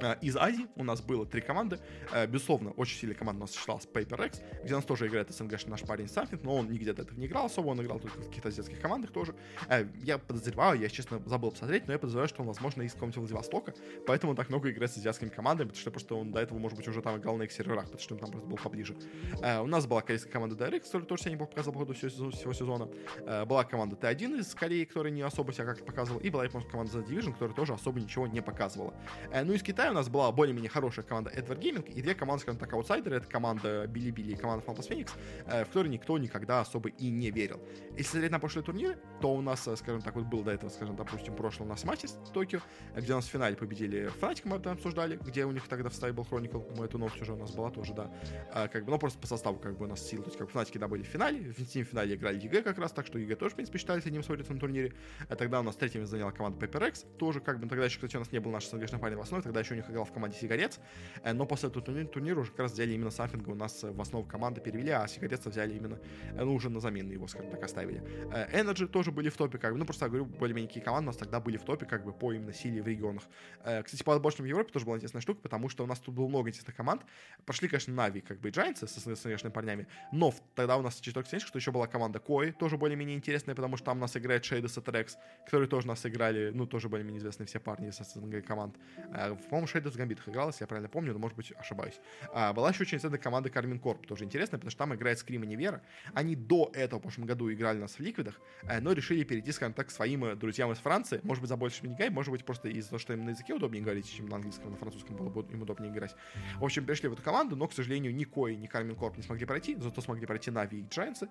Э, из Азии у нас было три команды, э, безусловно, очень сильная команда у нас считалась Paper X, где у нас тоже играет СНГ наш парень Самфинг, но он нигде до этого не играл особо, он играл только в каких-то азиатских командах тоже. Э, я подозреваю, я, честно, забыл посмотреть, но я подозреваю, что он, возможно, из какого-нибудь Владивостока, поэтому он так много играет с азиатскими командами, потому что просто он до этого, может быть, уже там играл на их серверах, потому что он там просто был поближе. Э, у нас была корейская команда DRX, которая тоже себя неплохо показала по ходу всего, всего сезона. Э, была команда Т1 из Кореи, которая не особо себя как-то показывала, и была японская команда The Division, которая тоже особо ничего не показывала. Э, ну, из Китая у нас была более-менее хорошая команда Edward Gaming, и две команды, скажем так, аутсайдеры, это команда Билли Билли и команда Phantom Phoenix, в которой никто никогда особо и не верил. Если смотреть на прошлые турниры, то у нас, скажем так, вот был до этого, скажем, допустим, прошлый у нас матч в Токио, где у нас в финале победили Fnatic, мы это обсуждали, где у них тогда в стае был мы эту новость уже у нас была тоже, да. А, как бы, ну, просто по составу как бы у нас сил, то есть как бы Fnatic, да, были в финале, в финале играли EG как раз, так что EG тоже, в принципе, считались одним из на турнире. А тогда у нас третьим заняла команда Paper Rex, тоже как бы, тогда еще, кстати, у нас не был наш СНГшный парень в основе, тогда еще у них играл в команде Cgrs, э, но после этого турнира, турнира уже как раз взяли именно Самфинга у нас в основу команды перевели, а Сигареца взяли именно, э, ну, уже на замену его, скажем так, оставили. Э, Energy тоже были в топе, как бы, ну, просто я говорю, более-менее какие команды у нас тогда были в топе, как бы, по именно силе в регионах. Э, кстати, по отборочным в Европе тоже была интересная штука, потому что у нас тут было много интересных команд. Прошли, конечно, Нави, как бы, и Giants с конечно, парнями, но тогда у нас сенчик, что еще была команда Кой, тоже более-менее интересная, потому что там у нас играет Шейдес и Трекс, которые тоже нас играли, ну, тоже более-менее известные все парни из СНГ команд. Э, по-моему, Sheydos в Гамбитах играл, если я правильно помню, но, может быть, ошибаюсь. А, была еще очень интересная команда Karmine Corp, тоже интересная, потому что там играет ScreaM и Nivera. Они до этого в прошлом году играли у нас в Ликвидах, э, но решили перейти, скажем так, к своим э, друзьям из Франции. Может быть, за больше деньги, может быть, просто из-за того, что им на языке удобнее говорить, чем на английском, на французском было бы им удобнее играть. В общем, пришли в эту команду, но, к сожалению, ни KOI, ни Karmine Corp не смогли пройти, зато смогли пройти Нави и Джайантсы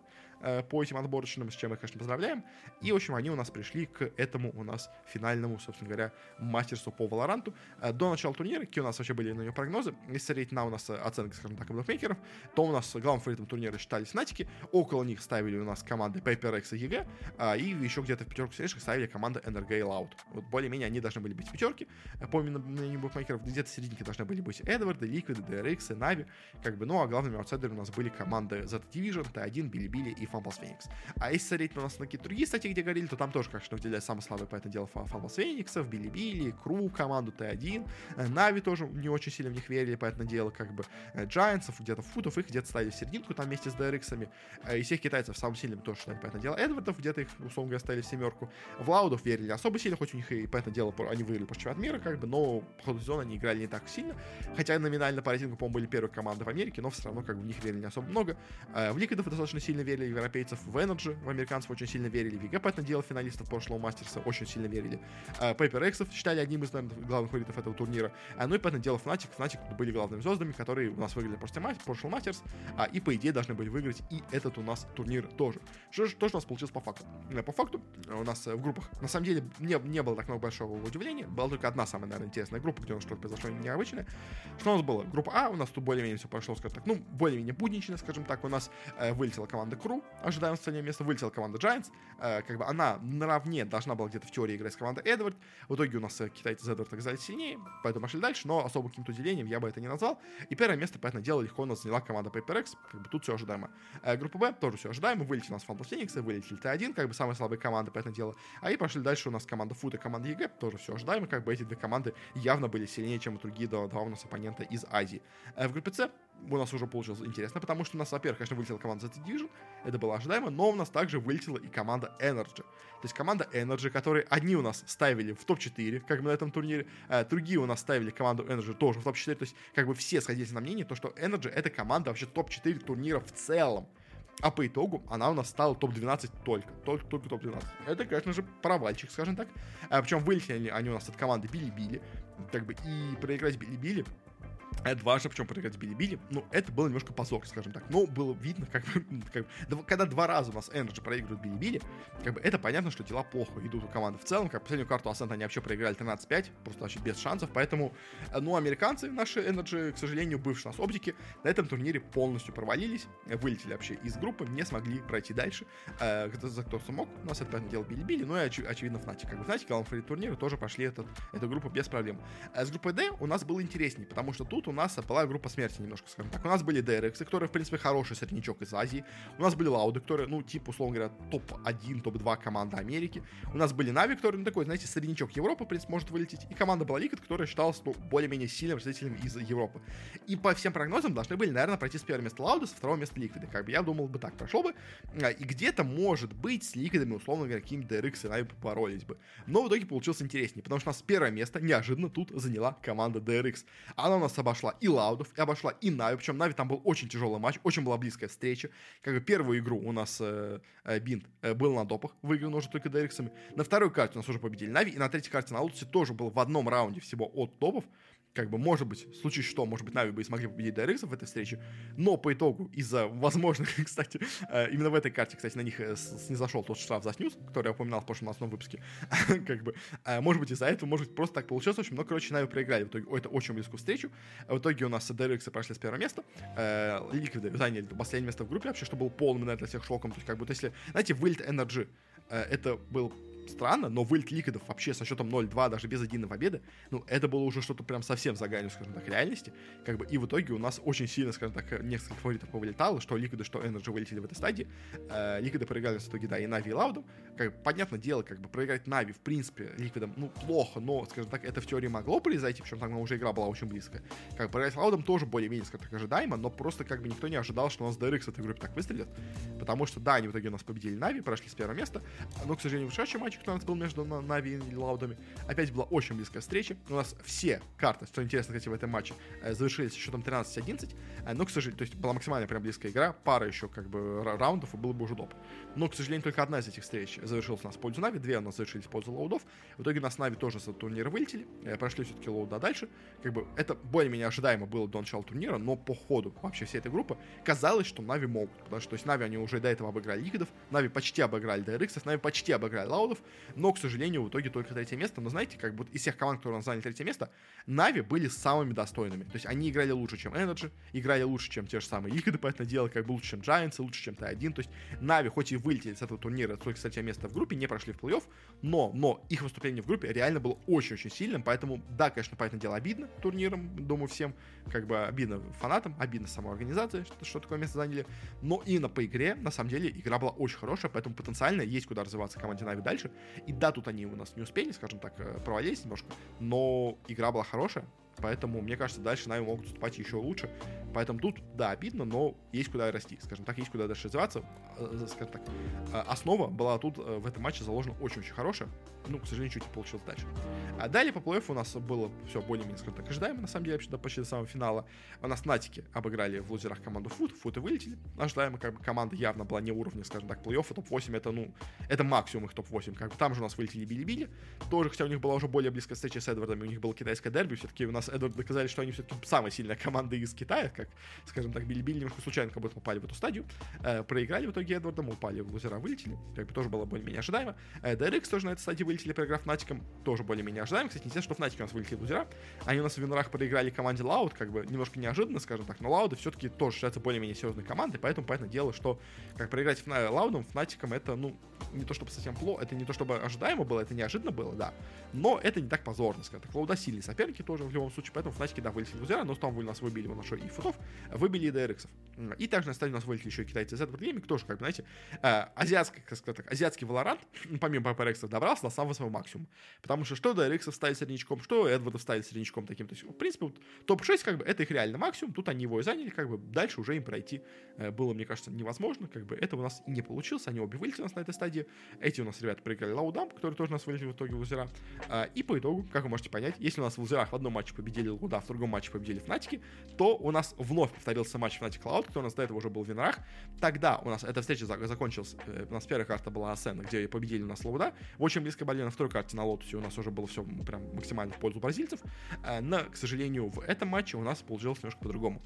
по этим отборочным, с чем их, конечно, поздравляем. И, в общем, они у нас пришли к этому у нас финальному, собственно говоря, мастерсу по Валоранту. Э, до начала турнира, какие у нас вообще были на нее прогнозы, если смотреть на у нас оценки, скажем так, букмекеров, то у нас главным фаворитом турнира считались Фнатики, около них ставили у нас команды PaperX и EG, а, и еще где-то в пятерку сильнейших ставили команды NRG и Loud. Вот более-менее они должны были быть в пятерке, э, по мнению букмекеров, где-то в серединке должны были быть Эдварды, Ликвиды, DRX и Нави, как бы, ну а главными аутсайдерами у нас были команды Z Division, T1, Билибили и Fumbles Phoenix. А если смотреть на нас на какие-то другие статьи, где говорили, то там тоже, конечно, выделяют самые слабые по этому делу Fumbles Phoenix, Билибили, Кру, команду T1, Нави тоже не очень сильно в них верили, по этому делу, как бы, Giantsов, где-то Футов, их где-то ставили в серединку там вместе с DRX-ами, и всех китайцев самым сильным тоже считали, по этому делу, Эдвардов, где-то их, условно говоря, ставили в семерку, в Лаудов верили особо сильно, хоть у них и, по этому делу, они выиграли по чемпионат мира, как бы, но по ходу сезона они играли не так сильно, хотя номинально по рейтингу, по-моему, были первые команды в Америке, но все равно, как бы, в них верили не особо много. В Ликвидов достаточно сильно верили, европейцев, в NRG, в американцев очень сильно верили, в EG, по этому делу, финалистов прошлого мастерса очень сильно верили. Paper X считали одним из, наверное, главных фаворитов этого турнира. Ну и, по этому делу, Fnatic, Fnatic были главными звездами, которые у нас выиграли прошлого мастерс, и, по идее, должны были выиграть и этот у нас турнир тоже. Что же, у нас получилось по факту? По факту у нас в группах, на самом деле, не, не было так много большого удивления, была только одна самая, наверное, интересная группа, где у нас что-то произошло необычное. Что у нас было? Группа А, у нас тут более-менее все прошло, скажем так, ну, более-менее буднично, скажем так, у нас э, вылетела команда Кру, ожидаем остальное место, вылетела команда Giants, э, как бы она наравне должна была где-то в теории играть с командой Эдвард, в итоге у нас э, китайцы Эдвард оказались сильнее, поэтому пошли дальше, но особо каким-то удивлением я бы это не назвал, и первое место, понятное дело, легко у нас заняла команда Paper Rex, как бы тут все ожидаемо. Э, группа Б тоже все ожидаемо, вылетели у нас FunPlus Phoenix, вылетели Т1, как бы самые слабые команды, понятное дело, а и пошли дальше у нас команда FUT команда EG, тоже все ожидаемо, как бы эти две команды явно были сильнее, чем другие два, два у нас оппонента из Азии. Э, в группе С у нас уже получилось интересно, потому что у нас, во-первых, конечно, вылетела команда ZETA Division, это было ожидаемо, но у нас также вылетела и команда Energy. То есть команда Energy, которые одни у нас ставили в топ-4, как бы на этом турнире, а другие у нас ставили команду Energy тоже в топ-4, то есть как бы все сходились на мнение, то, что Energy это команда вообще топ-4 турнира в целом. А по итогу она у нас стала топ-12 только. Только, только топ-12. Это, конечно же, провальчик, скажем так. А, причем вылетели они у нас от команды Били-Били. Как бы и проиграть Били-Били это важно, причем проиграть Били-Били. Ну, это было немножко позор, скажем так. Но было видно, как как когда два раза у нас Energy проигрывают Били-Били, как бы это понятно, что дела плохо идут у команды в целом. Как последнюю карту Ascent они вообще проиграли 13-5, просто вообще без шансов. Поэтому, э, ну, американцы, наши Energy, к сожалению, бывшие у нас оптики, на этом турнире полностью провалились, вылетели вообще из группы, не смогли пройти дальше. Э, за кто смог, у нас это, понятное дело, Били-Били, ну и, оч- очевидно, Fnatic. Как бы, Fnatic, главный турнира, тоже прошли этот, эту группу без проблем. А с группой D у нас было интереснее, потому что тут у нас была группа смерти немножко, скажем так. У нас были DRX, которые, в принципе, хороший среднячок из Азии. У нас были Лауды, которые, ну, типа, условно говоря, топ-1, топ-2 команда Америки. У нас были Нави, которые, ну, такой, знаете, среднячок Европы, в принципе, может вылететь. И команда была Liquid, которая считалась, ну, более-менее сильным представителем из Европы. И по всем прогнозам должны были, наверное, пройти с первого места Лауды, со второго места Liquid. Как бы я думал бы так прошло бы. А, и где-то, может быть, с Ликвидами, условно говоря, какими-то DRX и Нави поборолись бы. Но в итоге получилось интереснее, потому что у нас первое место неожиданно тут заняла команда DRX. Она у нас обошла и Лаудов, и обошла и Нави, причем Нави там был очень тяжелый матч, очень была близкая встреча. Как бы первую игру у нас э, э, Bind э, был на допах, выиграл уже только DRX-ами. На второй карте у нас уже победили Нави, и на третьей карте на Лотусе тоже был в одном раунде всего до допов как бы, может быть, в случае что, может быть, Нави бы и смогли победить DRX в этой встрече, но по итогу из-за возможных, кстати, э, именно в этой карте, кстати, на них э, не зашел тот штраф за снюс, который я упоминал в прошлом основном выпуске, как бы, э, может быть, из-за этого, может быть, просто так получилось, общем, но, короче, Нави проиграли. В итоге, это очень близкую встречу, в итоге у нас DRX прошли с первого места, Ликвиды заняли последнее место в группе, вообще, что был полным, наверное, для всех шоком, то есть, как бы, если, знаете, вылет Energy, это был странно, но вылет Ликвидов вообще со счетом 0-2, даже без единой победы, ну, это было уже что-то прям совсем за гранью, скажем так, реальности. Как бы, и в итоге у нас очень сильно, скажем так, несколько фаворитов повылетало, что Ликвиды, что NRG вылетели в этой стадии. Э, проиграли в итоге, да, и Нави, и Лауды. Как бы, понятное дело, как бы проиграть Нави, в принципе, Ликвидам, ну, плохо, но, скажем так, это в теории могло произойти, причем там уже игра была очень близкая. Как бы, проиграть Лаудам тоже более-менее, скажем так, ожидаемо, но просто как бы никто не ожидал, что у нас DRX в этой группе так выстрелит. Потому что, да, они в итоге у нас победили Нави, прошли с первого места, но, к сожалению, в следующем матче, который у нас был между Нави и Лаудами. Опять была очень близкая встреча. У нас все карты, что интересно, кстати, в этом матче, э, завершились счетом 13-11. Э, но, к сожалению, то есть была максимально прям близкая игра. Пара еще как бы раундов, и было бы уже доп. Но, к сожалению, только одна из этих встреч завершилась у нас в пользу Нави. Две у нас завершились в пользу Лаудов. В итоге у нас Нави тоже с турнира вылетели. Э, прошли все-таки Лауды дальше. Как бы это более-менее ожидаемо было до начала турнира, но по ходу вообще всей этой группы казалось, что Нави могут. Потому что то есть Нави они уже до этого обыграли Ликвидов, Нави почти обыграли DRX, Нави почти обыграли Лаудов, но, к сожалению, в итоге только третье место. Но знаете, как бы из всех команд, которые заняли третье место, Нави были самыми достойными. То есть они играли лучше, чем Energy, играли лучше, чем те же самые Ликвиды, поэтому дело как бы лучше, чем Giants, лучше, чем Т1. То есть Нави хоть и вылетели с этого турнира только с третьего места в группе, не прошли в плей-офф, но, но их выступление в группе реально было очень-очень сильным, поэтому, да, конечно, понятное дело, обидно турниром, думаю, всем, как бы обидно фанатам, обидно самой организации, что, что такое место заняли, но именно по игре, на самом деле, игра была очень хорошая, поэтому потенциально есть куда развиваться команде Нави дальше, и да, тут они у нас не успели, скажем так, э, провалились немножко, но игра была хорошая, Поэтому, мне кажется, дальше Нави могут выступать еще лучше. Поэтому тут, да, обидно, но есть куда расти. Скажем так, есть куда дальше развиваться. Э, скажем так, э, основа была тут э, в этом матче заложена очень-очень хорошая. Ну, к сожалению, чуть не получилось дальше. А далее по плей у нас было все более-менее, скажем так, ожидаемо, на самом деле, вообще, до почти до самого финала. У нас Натики обыграли в лузерах команду Фут, Футы вылетели. Ожидаемо, как бы, команда явно была не уровня, скажем так, плей-оффа. Топ-8 это, ну, это максимум их топ-8. Как бы там же у нас вылетели Bilibili. Тоже, хотя у них была уже более близкая встреча с Эдвардом, у них было китайское дерби. Все-таки у нас Эдвард доказали, что они все-таки самая сильная команда из Китая, как, скажем так, Bilibili немножко случайно как будто попали в эту стадию. Э, проиграли в итоге Эдвардам, упали в лузера, вылетели. Как бы тоже было более-менее ожидаемо. Э, DRX тоже на этой стадии вылетели, проиграв Фнатикам. Тоже более-менее ожидаемо. Кстати, не что Фнатики у нас вылетели в лузера. Они у нас в винерах проиграли команде Лауд, как бы немножко неожиданно, скажем так, но Лауды все-таки тоже считаются более-менее серьезной командой, поэтому, понятное дело, что как проиграть Лаудам, Фнатикам, это, ну, не то чтобы совсем плохо, это не то чтобы ожидаемо было, это неожиданно было, да, но это не так позорно, скажем так. Лауды сильные соперники тоже в любом случае, поэтому Фнатики, да, вылетели в лузера, но вы нас выбили у нас и футов, выбили и DRX. И также на стадии у нас вылетели еще и китайцы из Эдвард Гейминг, тоже, как бы, знаете, э, азиатский, как сказать так, азиатский Valorant, помимо PPRX, добрался до самого своего максимума. Потому что что DRX ставить среднячком, что Эдварда ставить среднячком таким. То есть, в принципе, вот, топ-6, как бы, это их реально максимум, тут они его и заняли, как бы, дальше уже им пройти э, было, мне кажется, невозможно, как бы, это у нас не получилось, они обе вылетели у нас на этой стадии. Эти у нас ребята проиграли Лаудам, которые тоже у нас вылетели в итоге в лузера. Э, и по итогу, как вы можете понять, если у нас в лузерах в одном матче победили Лауды, в другом матче победили Фнатики, то у нас вновь повторился матч Fnatic Loud, кто у нас до этого уже был в винерах. Тогда у нас эта встреча закончилась, э, у нас первая карта была Ascent, где победили у нас Лауды. В очень близкой борьбе на второй карте на Лотусе у нас уже было все прям максимально в пользу бразильцев. Э, но, к сожалению, в этом матче у нас получилось немножко по-другому.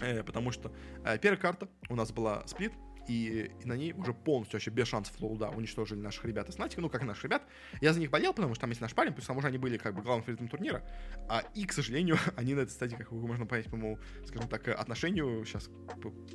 Э, потому что первая карта у нас была Split, и, и на ней уже полностью вообще без шансов Лауды уничтожили наших ребят. Из Фнатика, ну, как наших ребят. Я за них болел, потому что там есть наш парень, плюс к тому же они были как бы главным фаворитом турнира, а, и, к сожалению, они на этой стадии, как можно понять по моему, скажем так, отношению, сейчас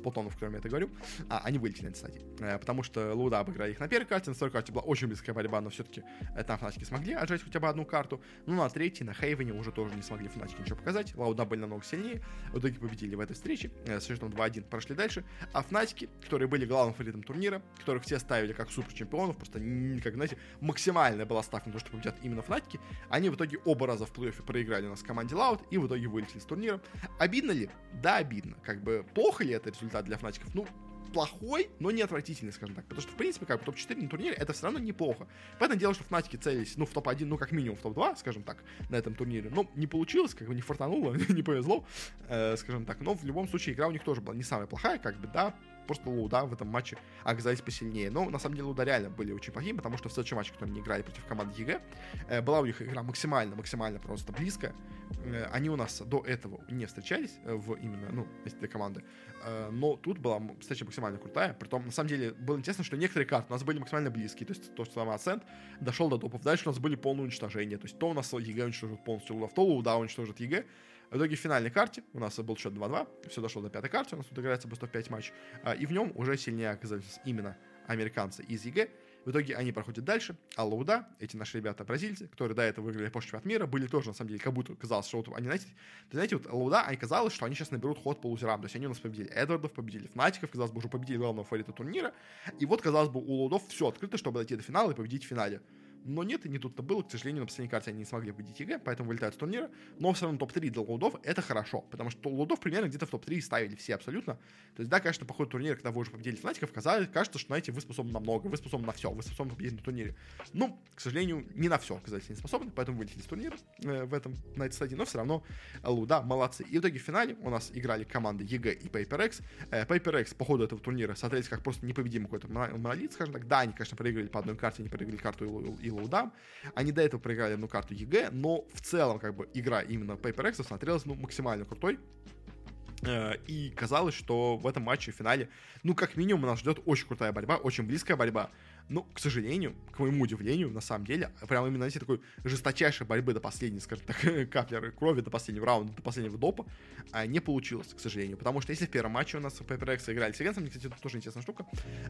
по тону, в котором я это говорю, а, они вылетели на этой стадии, а, потому что Лауды обыграли их на первой карте, на второй карте была очень близкая борьба, но все-таки э, там Фнатики смогли отжать хотя бы одну карту, ну, на третьей, на Хейвене уже тоже не смогли Фнатики ничего показать, Лауды были намного сильнее, в итоге победили в этой встрече, э, с счетом 2-1 прошли дальше, а Фнатики, которые были главным фаворитом турнира, которых все ставили как супер чемпионов, просто, как, знаете, максимальная была ставка на то, что победят именно Фнатики. Они в итоге оба раза в плей-оффе проиграли у нас команде Loud и в итоге вылетели с турнира. Обидно ли? Да, обидно. Как бы плохо ли это результат для Фнатиков? Ну, плохой, но не отвратительный, скажем так. Потому что, в принципе, как бы топ-4 на турнире, это все равно неплохо. Поэтому дело, что Фнатики целились, ну, в топ-1, ну, как минимум в топ-2, скажем так, на этом турнире. Но не получилось, как бы не фартануло, не повезло, э, скажем так. Но в любом случае игра у них тоже была не самая плохая, как бы, да, просто LOUD а в этом матче оказались посильнее. Но на самом деле LOUD а реально были очень плохими, потому что в следующем матче, который они играли против команды EG, э, была у них игра максимально, максимально просто близкая. Э, они у нас до этого не встречались э, в именно, ну, для команды. Но тут была встреча максимально крутая. Притом, на самом деле, было интересно, что некоторые карты у нас были максимально близкие. То есть, то, что самый Ascent дошел до допов. Дальше у нас были полное уничтожение. То есть, то у нас EG уничтожит полностью LOUD а, то LOUD а уничтожит EG. В итоге в финальной карте у нас был счет 2-2, все дошло до пятой карты, у нас тут играется быстро 5 матч, а, и в нем уже сильнее оказались именно американцы из EG. В итоге они проходят дальше, а LOUD а, эти наши ребята бразильцы, которые до этого выиграли прошлый чемпионат мира, были тоже, на самом деле, как будто казалось, что вот они, знаете, знаете, вот LOUD а, они казалось, что они сейчас наберут ход по лузерам, то есть они у нас победили Эдвардов, победили Fnatic ов, казалось бы, уже победили главного фаворита турнира, и вот, казалось бы, у LOUD ов все открыто, чтобы дойти до финала и победить в финале. Но нет, и не тут-то было. К сожалению, на последней карте они не смогли победить EG, поэтому вылетают с турнира. Но все равно топ-3 для LOUD ов это хорошо, потому что LOUD ов примерно где-то в топ-3 ставили все абсолютно. То есть, да, конечно, по ходу турнира, когда вы уже победили Fnatic ов, казалось, кажется, что, знаете, вы способны на много, вы способны на все, вы способны победить на турнире. Ну, к сожалению, не на все оказались не способны, поэтому вылетели с турнира э, в этом, на этой стадии, но все равно LOUD а молодцы. И в итоге в финале у нас играли команды EG и Paper Rex. Э, Paper Rex по ходу этого турнира смотрелись как просто непобедимый какой-то монолит, скажем так. Да, они, конечно, проиграли по одной карте, они проиграли карту и LOUD ам. Они до этого проиграли одну карту EG, но в целом, как бы, игра именно Paper Rex смотрелась, ну, максимально крутой. Э, и казалось, что в этом матче в финале, ну, как минимум, нас ждет очень крутая борьба, очень близкая борьба. Ну, к сожалению, к моему удивлению, на самом деле, прямо именно, знаете, такой жесточайшей борьбы до последней, скажем так, капли крови, до последнего раунда, до последнего допа, а, не получилось, к сожалению. Потому что если в первом матче у нас Paper Rex играли с Ивенсом, кстати, это тоже интересная штука,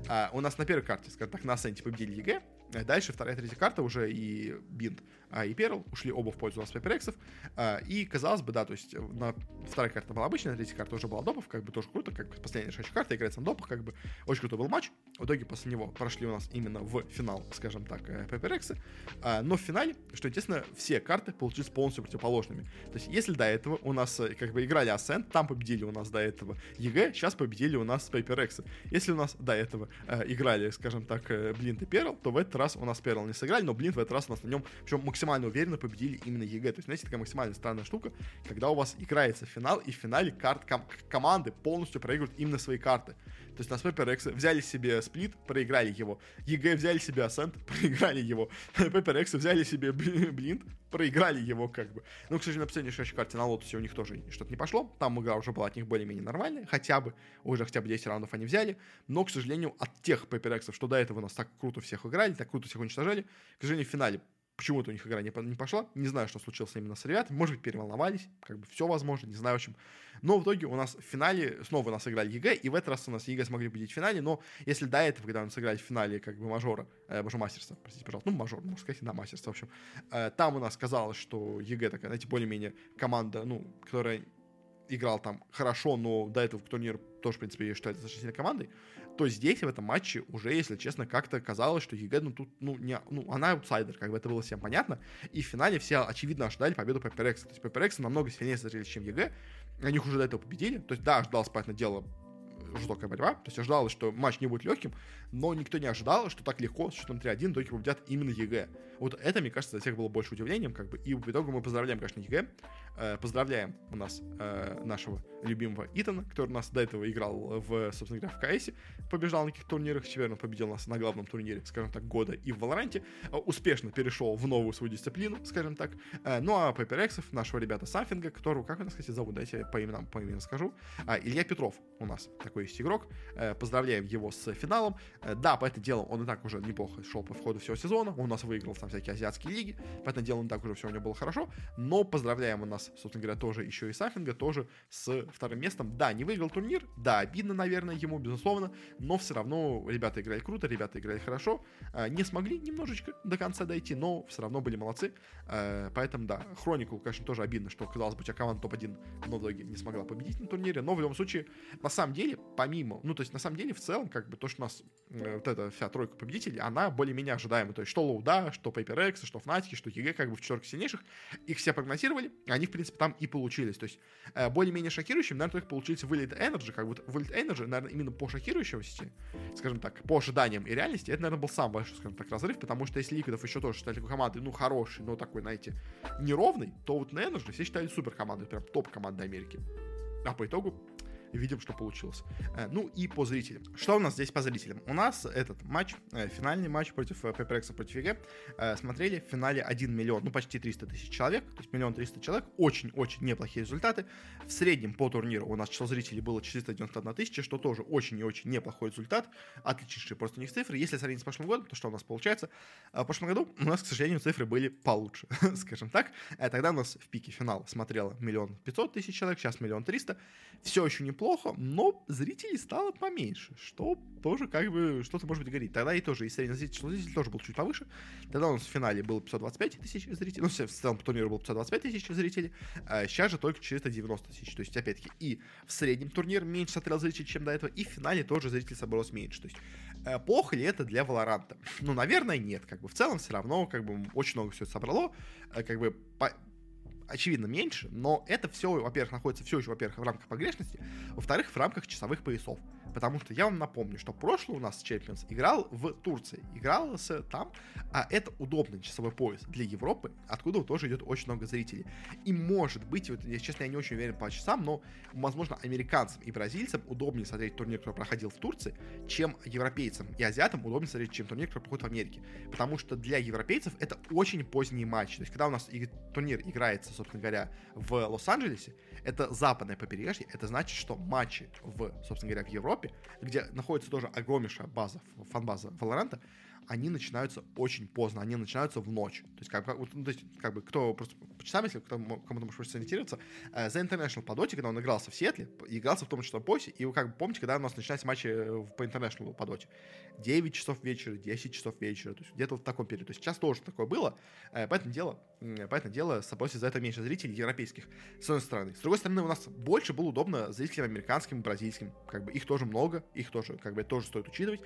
а, у нас на первой карте, скажем так, на Ascent е победили EG, дальше вторая, третья карта уже и Bind, а, и Pearl ушли оба в пользу у Paper Rex, а, и казалось бы, да, то есть на вторая карта была обычная, третья карта уже была допов, как бы тоже круто, как последняя решающая карта играется на допах, как бы очень крутой был матч. В итоге после него прошли у нас именно в финал скажем так, Paper Rex. А, но в финале, что естественно, все карты получились полностью противоположными. То есть, если до этого у нас э, как бы играли Ascent, там победили у нас до этого EG, сейчас победили у нас Paper Rex. Если у нас до этого э, играли, скажем так, Bind и Pearl, то в этот раз у нас Pearl не сыграли, но Bind в этот раз у нас на нем, причем максимально уверенно победили именно EG. То есть, знаете, такая максимально странная штука, когда у вас играется финал, и в финале карт ком- команды полностью проигрывают именно свои карты. То есть на Paper взяли себе Split, проиграли его. EG взяли себе Ascent, проиграли его. Paper взяли себе Bind, проиграли его как бы. Ну, к сожалению, на последней шашей карте на Lotus е у них тоже что-то не пошло. Там игра уже была от них более-менее нормальная. Хотя бы, уже хотя бы 10 раундов они взяли. Но, к сожалению, от тех Paper что до этого нас так круто всех играли, так круто всех уничтожали, к сожалению, в финале почему-то у них игра не, не пошла. Не знаю, что случилось именно с ребятами. Может быть, переволновались. Как бы все возможно. Не знаю, в общем. Но в итоге у нас в финале снова у нас играли EG, и в этот раз у нас EG смогли победить в финале, но если до этого, когда у нас сыграли в финале как бы мажора, э, боже, мастерства, простите, пожалуйста, ну, мажор, можно сказать, да, мастерство, в общем, э, там у нас казалось, что EG такая, знаете, более-менее команда, ну, которая играл там хорошо, но до этого в турнир тоже, в принципе, считают достаточно сильной командой, то здесь, в этом матче, уже, если честно, как-то казалось, что EG, ну, тут, ну, не, ну, она аутсайдер, как бы это было всем понятно, и в финале все, очевидно, ожидали победу Paper Rex, то есть Paper Rex намного сильнее смотрелись, чем EG, они уже до этого победили, то есть, да, ожидалось, понятное дело, жестокая борьба. То есть ожидалось, что матч не будет легким, но никто не ожидал, что так легко с счетом 3-1 итоге победят именно EG. Вот это, мне кажется, для всех было больше удивлением, как бы, и в итоге мы поздравляем, конечно, EG, поздравляем у нас э, нашего любимого Итана, который у нас до этого играл в, собственно говоря, в КС, побеждал на каких-то турнирах, теперь он победил нас на главном турнире, скажем так, года и в Валоранте, э, успешно перешел в новую свою дисциплину, скажем так, э, ну а PaperX, нашего ребята Сафинга, которого, как у нас, кстати, зовут, дайте по именам, по именам скажу, э, Илья Петров у нас такой есть игрок, поздравляем его с финалом, да, по это дело он и так уже неплохо шел по входу всего сезона, он у нас выиграл там всякие азиатские лиги, по этому делу он так уже все у него было хорошо, но поздравляем у нас, собственно говоря, тоже еще и Сафинга, тоже с вторым местом. Да, не выиграл турнир, да, обидно, наверное, ему, безусловно, но все равно ребята играли круто, ребята играли хорошо, а, не смогли немножечко до конца дойти, но все равно были молодцы, а, поэтому, да, Хронику, конечно, тоже обидно, что, казалось бы, у тебя команда топ-1 но в итоге не смогла победить на турнире, но в любом случае, на самом деле, помимо, ну, то есть, на самом деле, в целом, как бы, то, что у нас э, вот эта вся тройка победителей, она более-менее ожидаема, то есть, что LOUD а, что Paper Rex, что Fnatic, что EG, как бы в четверке сильнейших, их все прогнозировали, они, в принципе, там и получились, то есть, э, более-менее шокирующим, наверное, только получился вылет NRG, как бы вылет NRG, наверное, именно по шокирующемости, скажем так, по ожиданиям и реальности, это, наверное, был самый большой, скажем так, разрыв, потому что если Liquid ов еще тоже считали командой, ну, хороший, но такой, знаете, неровный, то вот на NRG все считали супер командой, прям топ командой Америки. А по итогу видим, что получилось. Э, ну и по зрителям. Что у нас здесь по зрителям? У нас этот матч, э, финальный матч против PRX против EG, смотрели в финале 1 миллион, ну почти 300 тысяч человек, то есть миллион 300 человек, очень-очень неплохие результаты. В среднем по турниру у нас число зрителей было 491 тысяча, что тоже очень и очень неплохой результат, отличнейшие просто у них цифры. Если сравнить с прошлым годом, то что у нас получается? В прошлом году у нас, к сожалению, цифры были получше, скажем так. Тогда у нас в пике финала смотрело миллион пятьсот тысяч человек, сейчас миллион триста. Все еще неплохо неплохо, но зрителей стало поменьше, что тоже как бы что-то может быть говорит. Тогда и тоже, и средний зритель тоже был чуть повыше. Тогда у нас в финале было 525 тысяч зрителей, ну, в целом по турниру было 525 тысяч зрителей, а сейчас же только 490 тысяч. То есть, опять-таки, и в среднем турнир меньше смотрел зрителей, чем до этого, и в финале тоже зрителей собралось меньше. То есть, э, плохо ли это для Валоранта? Ну, наверное, нет. Как бы в целом все равно, как бы, очень много все собрало. Э, как бы, по очевидно, меньше, но это все, во-первых, находится все еще, во-первых, в рамках погрешности, во-вторых, в рамках часовых поясов. Потому что я вам напомню, что прошлый у нас Champions играл в Турции, игрался там, а это удобный часовой пояс для Европы, откуда тоже идет очень много зрителей. И может быть, вот, я, честно, я не очень уверен по часам, но, возможно, американцам и бразильцам удобнее смотреть турнир, который проходил в Турции, чем европейцам и азиатам удобнее смотреть, чем турнир, который проходит в Америке. Потому что для европейцев это очень поздний матч. То есть, когда у нас турнир играется, собственно говоря, в Лос-Анджелесе, это западное побережье, это значит, что матчи в, собственно говоря, в Европе, где находится тоже огромнейшая база, фан-база Valorant, они начинаются очень поздно, они начинаются в ночь. То есть, как, ну, то есть, как бы, кто просто по часам, если кому-то может сориентироваться, э, The International по доте, когда он игрался в Сиэтле, игрался в том числе в поясе, и вы как бы помните, когда у нас начинались матчи э, по International по доте. 9 часов вечера, 10 часов вечера, то есть где-то в таком периоде. То есть сейчас тоже такое было, э, поэтому дело, поэтому дело, собственно, за это меньше зрителей европейских, с одной стороны. С другой стороны, у нас больше было удобно зрителям американским и бразильским, как бы их тоже много, их тоже, как бы, тоже стоит учитывать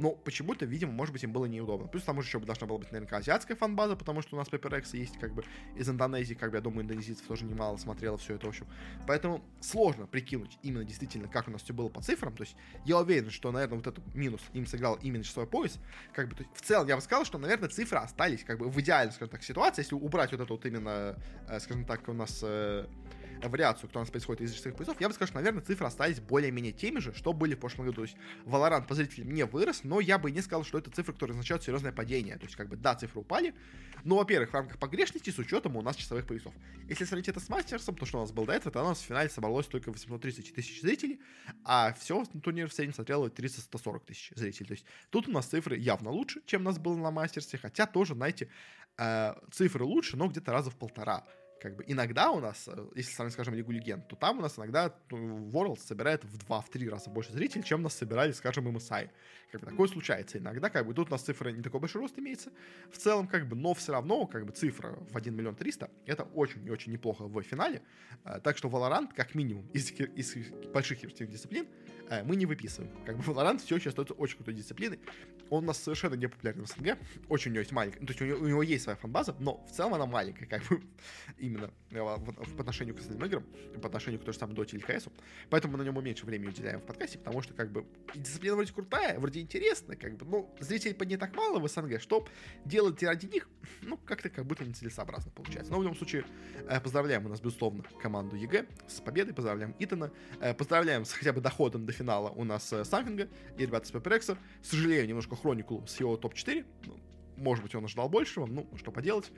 но почему-то, видимо, может быть, им было неудобно. Плюс там еще должна была быть, наверное, азиатская фан-база, потому что у нас PaperX есть, как бы, из Индонезии, как бы, я думаю, индонезийцев тоже немало смотрело все это, в общем. Поэтому сложно прикинуть именно действительно, как у нас все было по цифрам. То есть я уверен, что, наверное, вот этот минус им сыграл именно часовой пояс. Как бы, то есть, в целом, я бы сказал, что, наверное, цифры остались, как бы, в идеальной, скажем так, ситуации, если убрать вот эту вот именно, э, скажем так, у нас э, вариацию, кто у нас происходит из часовых поясов, я бы сказал, что, наверное, цифры остались более-менее теми же, что были в прошлом году. То есть Valorant по зрителям не вырос, но я бы не сказал, что это цифры, которые означают серьезное падение. То есть, как бы, да, цифры упали, но, во-первых, в рамках погрешности с учетом у нас часовых поясов. Если сравнить это с Мастерсом, то, что у нас был до этого, то у нас в финале собралось только 830 тысяч зрителей, а все турнир в среднем смотрело 300-140 тысяч зрителей. То есть тут у нас цифры явно лучше, чем у нас было на Мастерсе, хотя тоже, знаете, э, цифры лучше, но где-то раза в полтора как бы иногда у нас, э, если сравнить, скажем, Лигу Легенд, то там у нас иногда ну, World собирает в 2-3 раза больше зрителей, чем нас собирали, скажем, MSI. Как бы такое случается иногда, как бы тут у нас цифра не такой большой рост имеется в целом, как бы, но все равно, как бы, цифра в 1 миллион 300, это очень и очень неплохо в финале, э, так что Valorant, как минимум, из, из больших дисциплин, э, мы не выписываем. Как бы Valorant все еще остается очень крутой дисциплиной. Он у нас совершенно не популярен в СНГ. Очень у него есть маленькая. Ну, то есть у него, у него есть своя фанбаза, но в целом она маленькая, как бы именно э, в, по отношению к остальным играм, по отношению к той же самой Доте или КС. Поэтому на нем мы меньше времени уделяем в подкасте, потому что как бы дисциплина вроде крутая, вроде интересная, как бы, но зрителей по ней так мало в СНГ, что делать ради них, ну, как-то как будто нецелесообразно получается. Но в любом случае, э, поздравляем у нас, безусловно, команду EG с победой, поздравляем Итана, поздравляем с хотя бы доходом до финала у нас э, и ребята с Paper Rex а. К сожалению, немножко Хронику с его топ-4. Ну, может быть, он ожидал большего, ну, что поделать.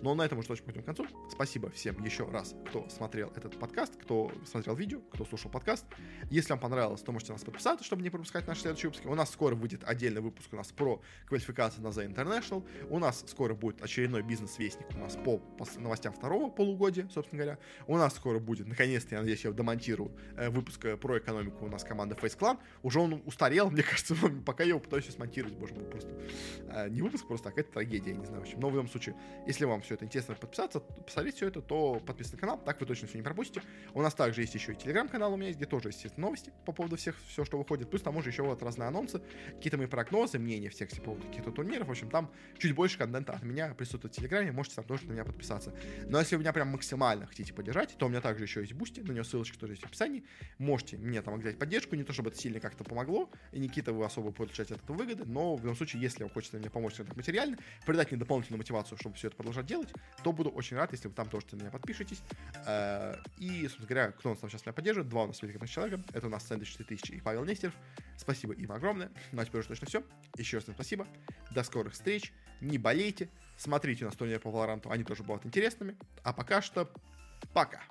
Но на этом мы точно подойдем к концу. Спасибо всем еще раз, кто смотрел этот подкаст, кто смотрел видео, кто слушал подкаст. Если вам понравилось, то можете нас подписаться, чтобы не пропускать наши следующие выпуски. У нас скоро выйдет отдельный выпуск у нас про квалификацию на The International. У нас скоро будет очередной бизнес-вестник у нас по, по новостям второго полугодия, собственно говоря. У нас скоро будет, наконец-то, я надеюсь, я домонтирую э, выпуск э, про экономику у нас команда Face Clan. Уже он устарел, мне кажется, пока я его пытаюсь смонтировать, боже мой, просто э, не выпуск, просто так, это трагедия, я не знаю, в общем. Но в любом случае, если вам все это интересно подписаться, посмотреть все это, то подписывайтесь на канал, так вы точно все не пропустите. У нас также есть еще и телеграм-канал у меня есть, где тоже есть новости по поводу всех, все, что выходит. Плюс там уже еще вот разные анонсы, какие-то мои прогнозы, мнения всех по поводу каких-то турниров. В общем, там чуть больше контента от меня присутствует в телеграме, можете там тоже на меня подписаться. Но если вы меня прям максимально хотите поддержать, то у меня также еще есть Бусти, на него ссылочка тоже есть в описании. Можете мне там взять поддержку, не то чтобы это сильно как-то помогло, и Никита вы особо получаете от этого выгоды, но в любом случае, если вам хочется мне помочь материально, придать мне дополнительную мотивацию, чтобы все это продолжать делать, то буду очень рад, если вы там тоже на меня подпишетесь. Э, и, собственно говоря, кто нас там сейчас меня поддерживает? Два у нас великолепных человека. Это у нас Сэндвич 4000 и Павел Нестеров. Спасибо им огромное. Ну а теперь уже точно все. Еще раз всем спасибо. До скорых встреч. Не болейте. Смотрите у нас турнир по Валоранту. Они тоже будут интересными. А пока что пока.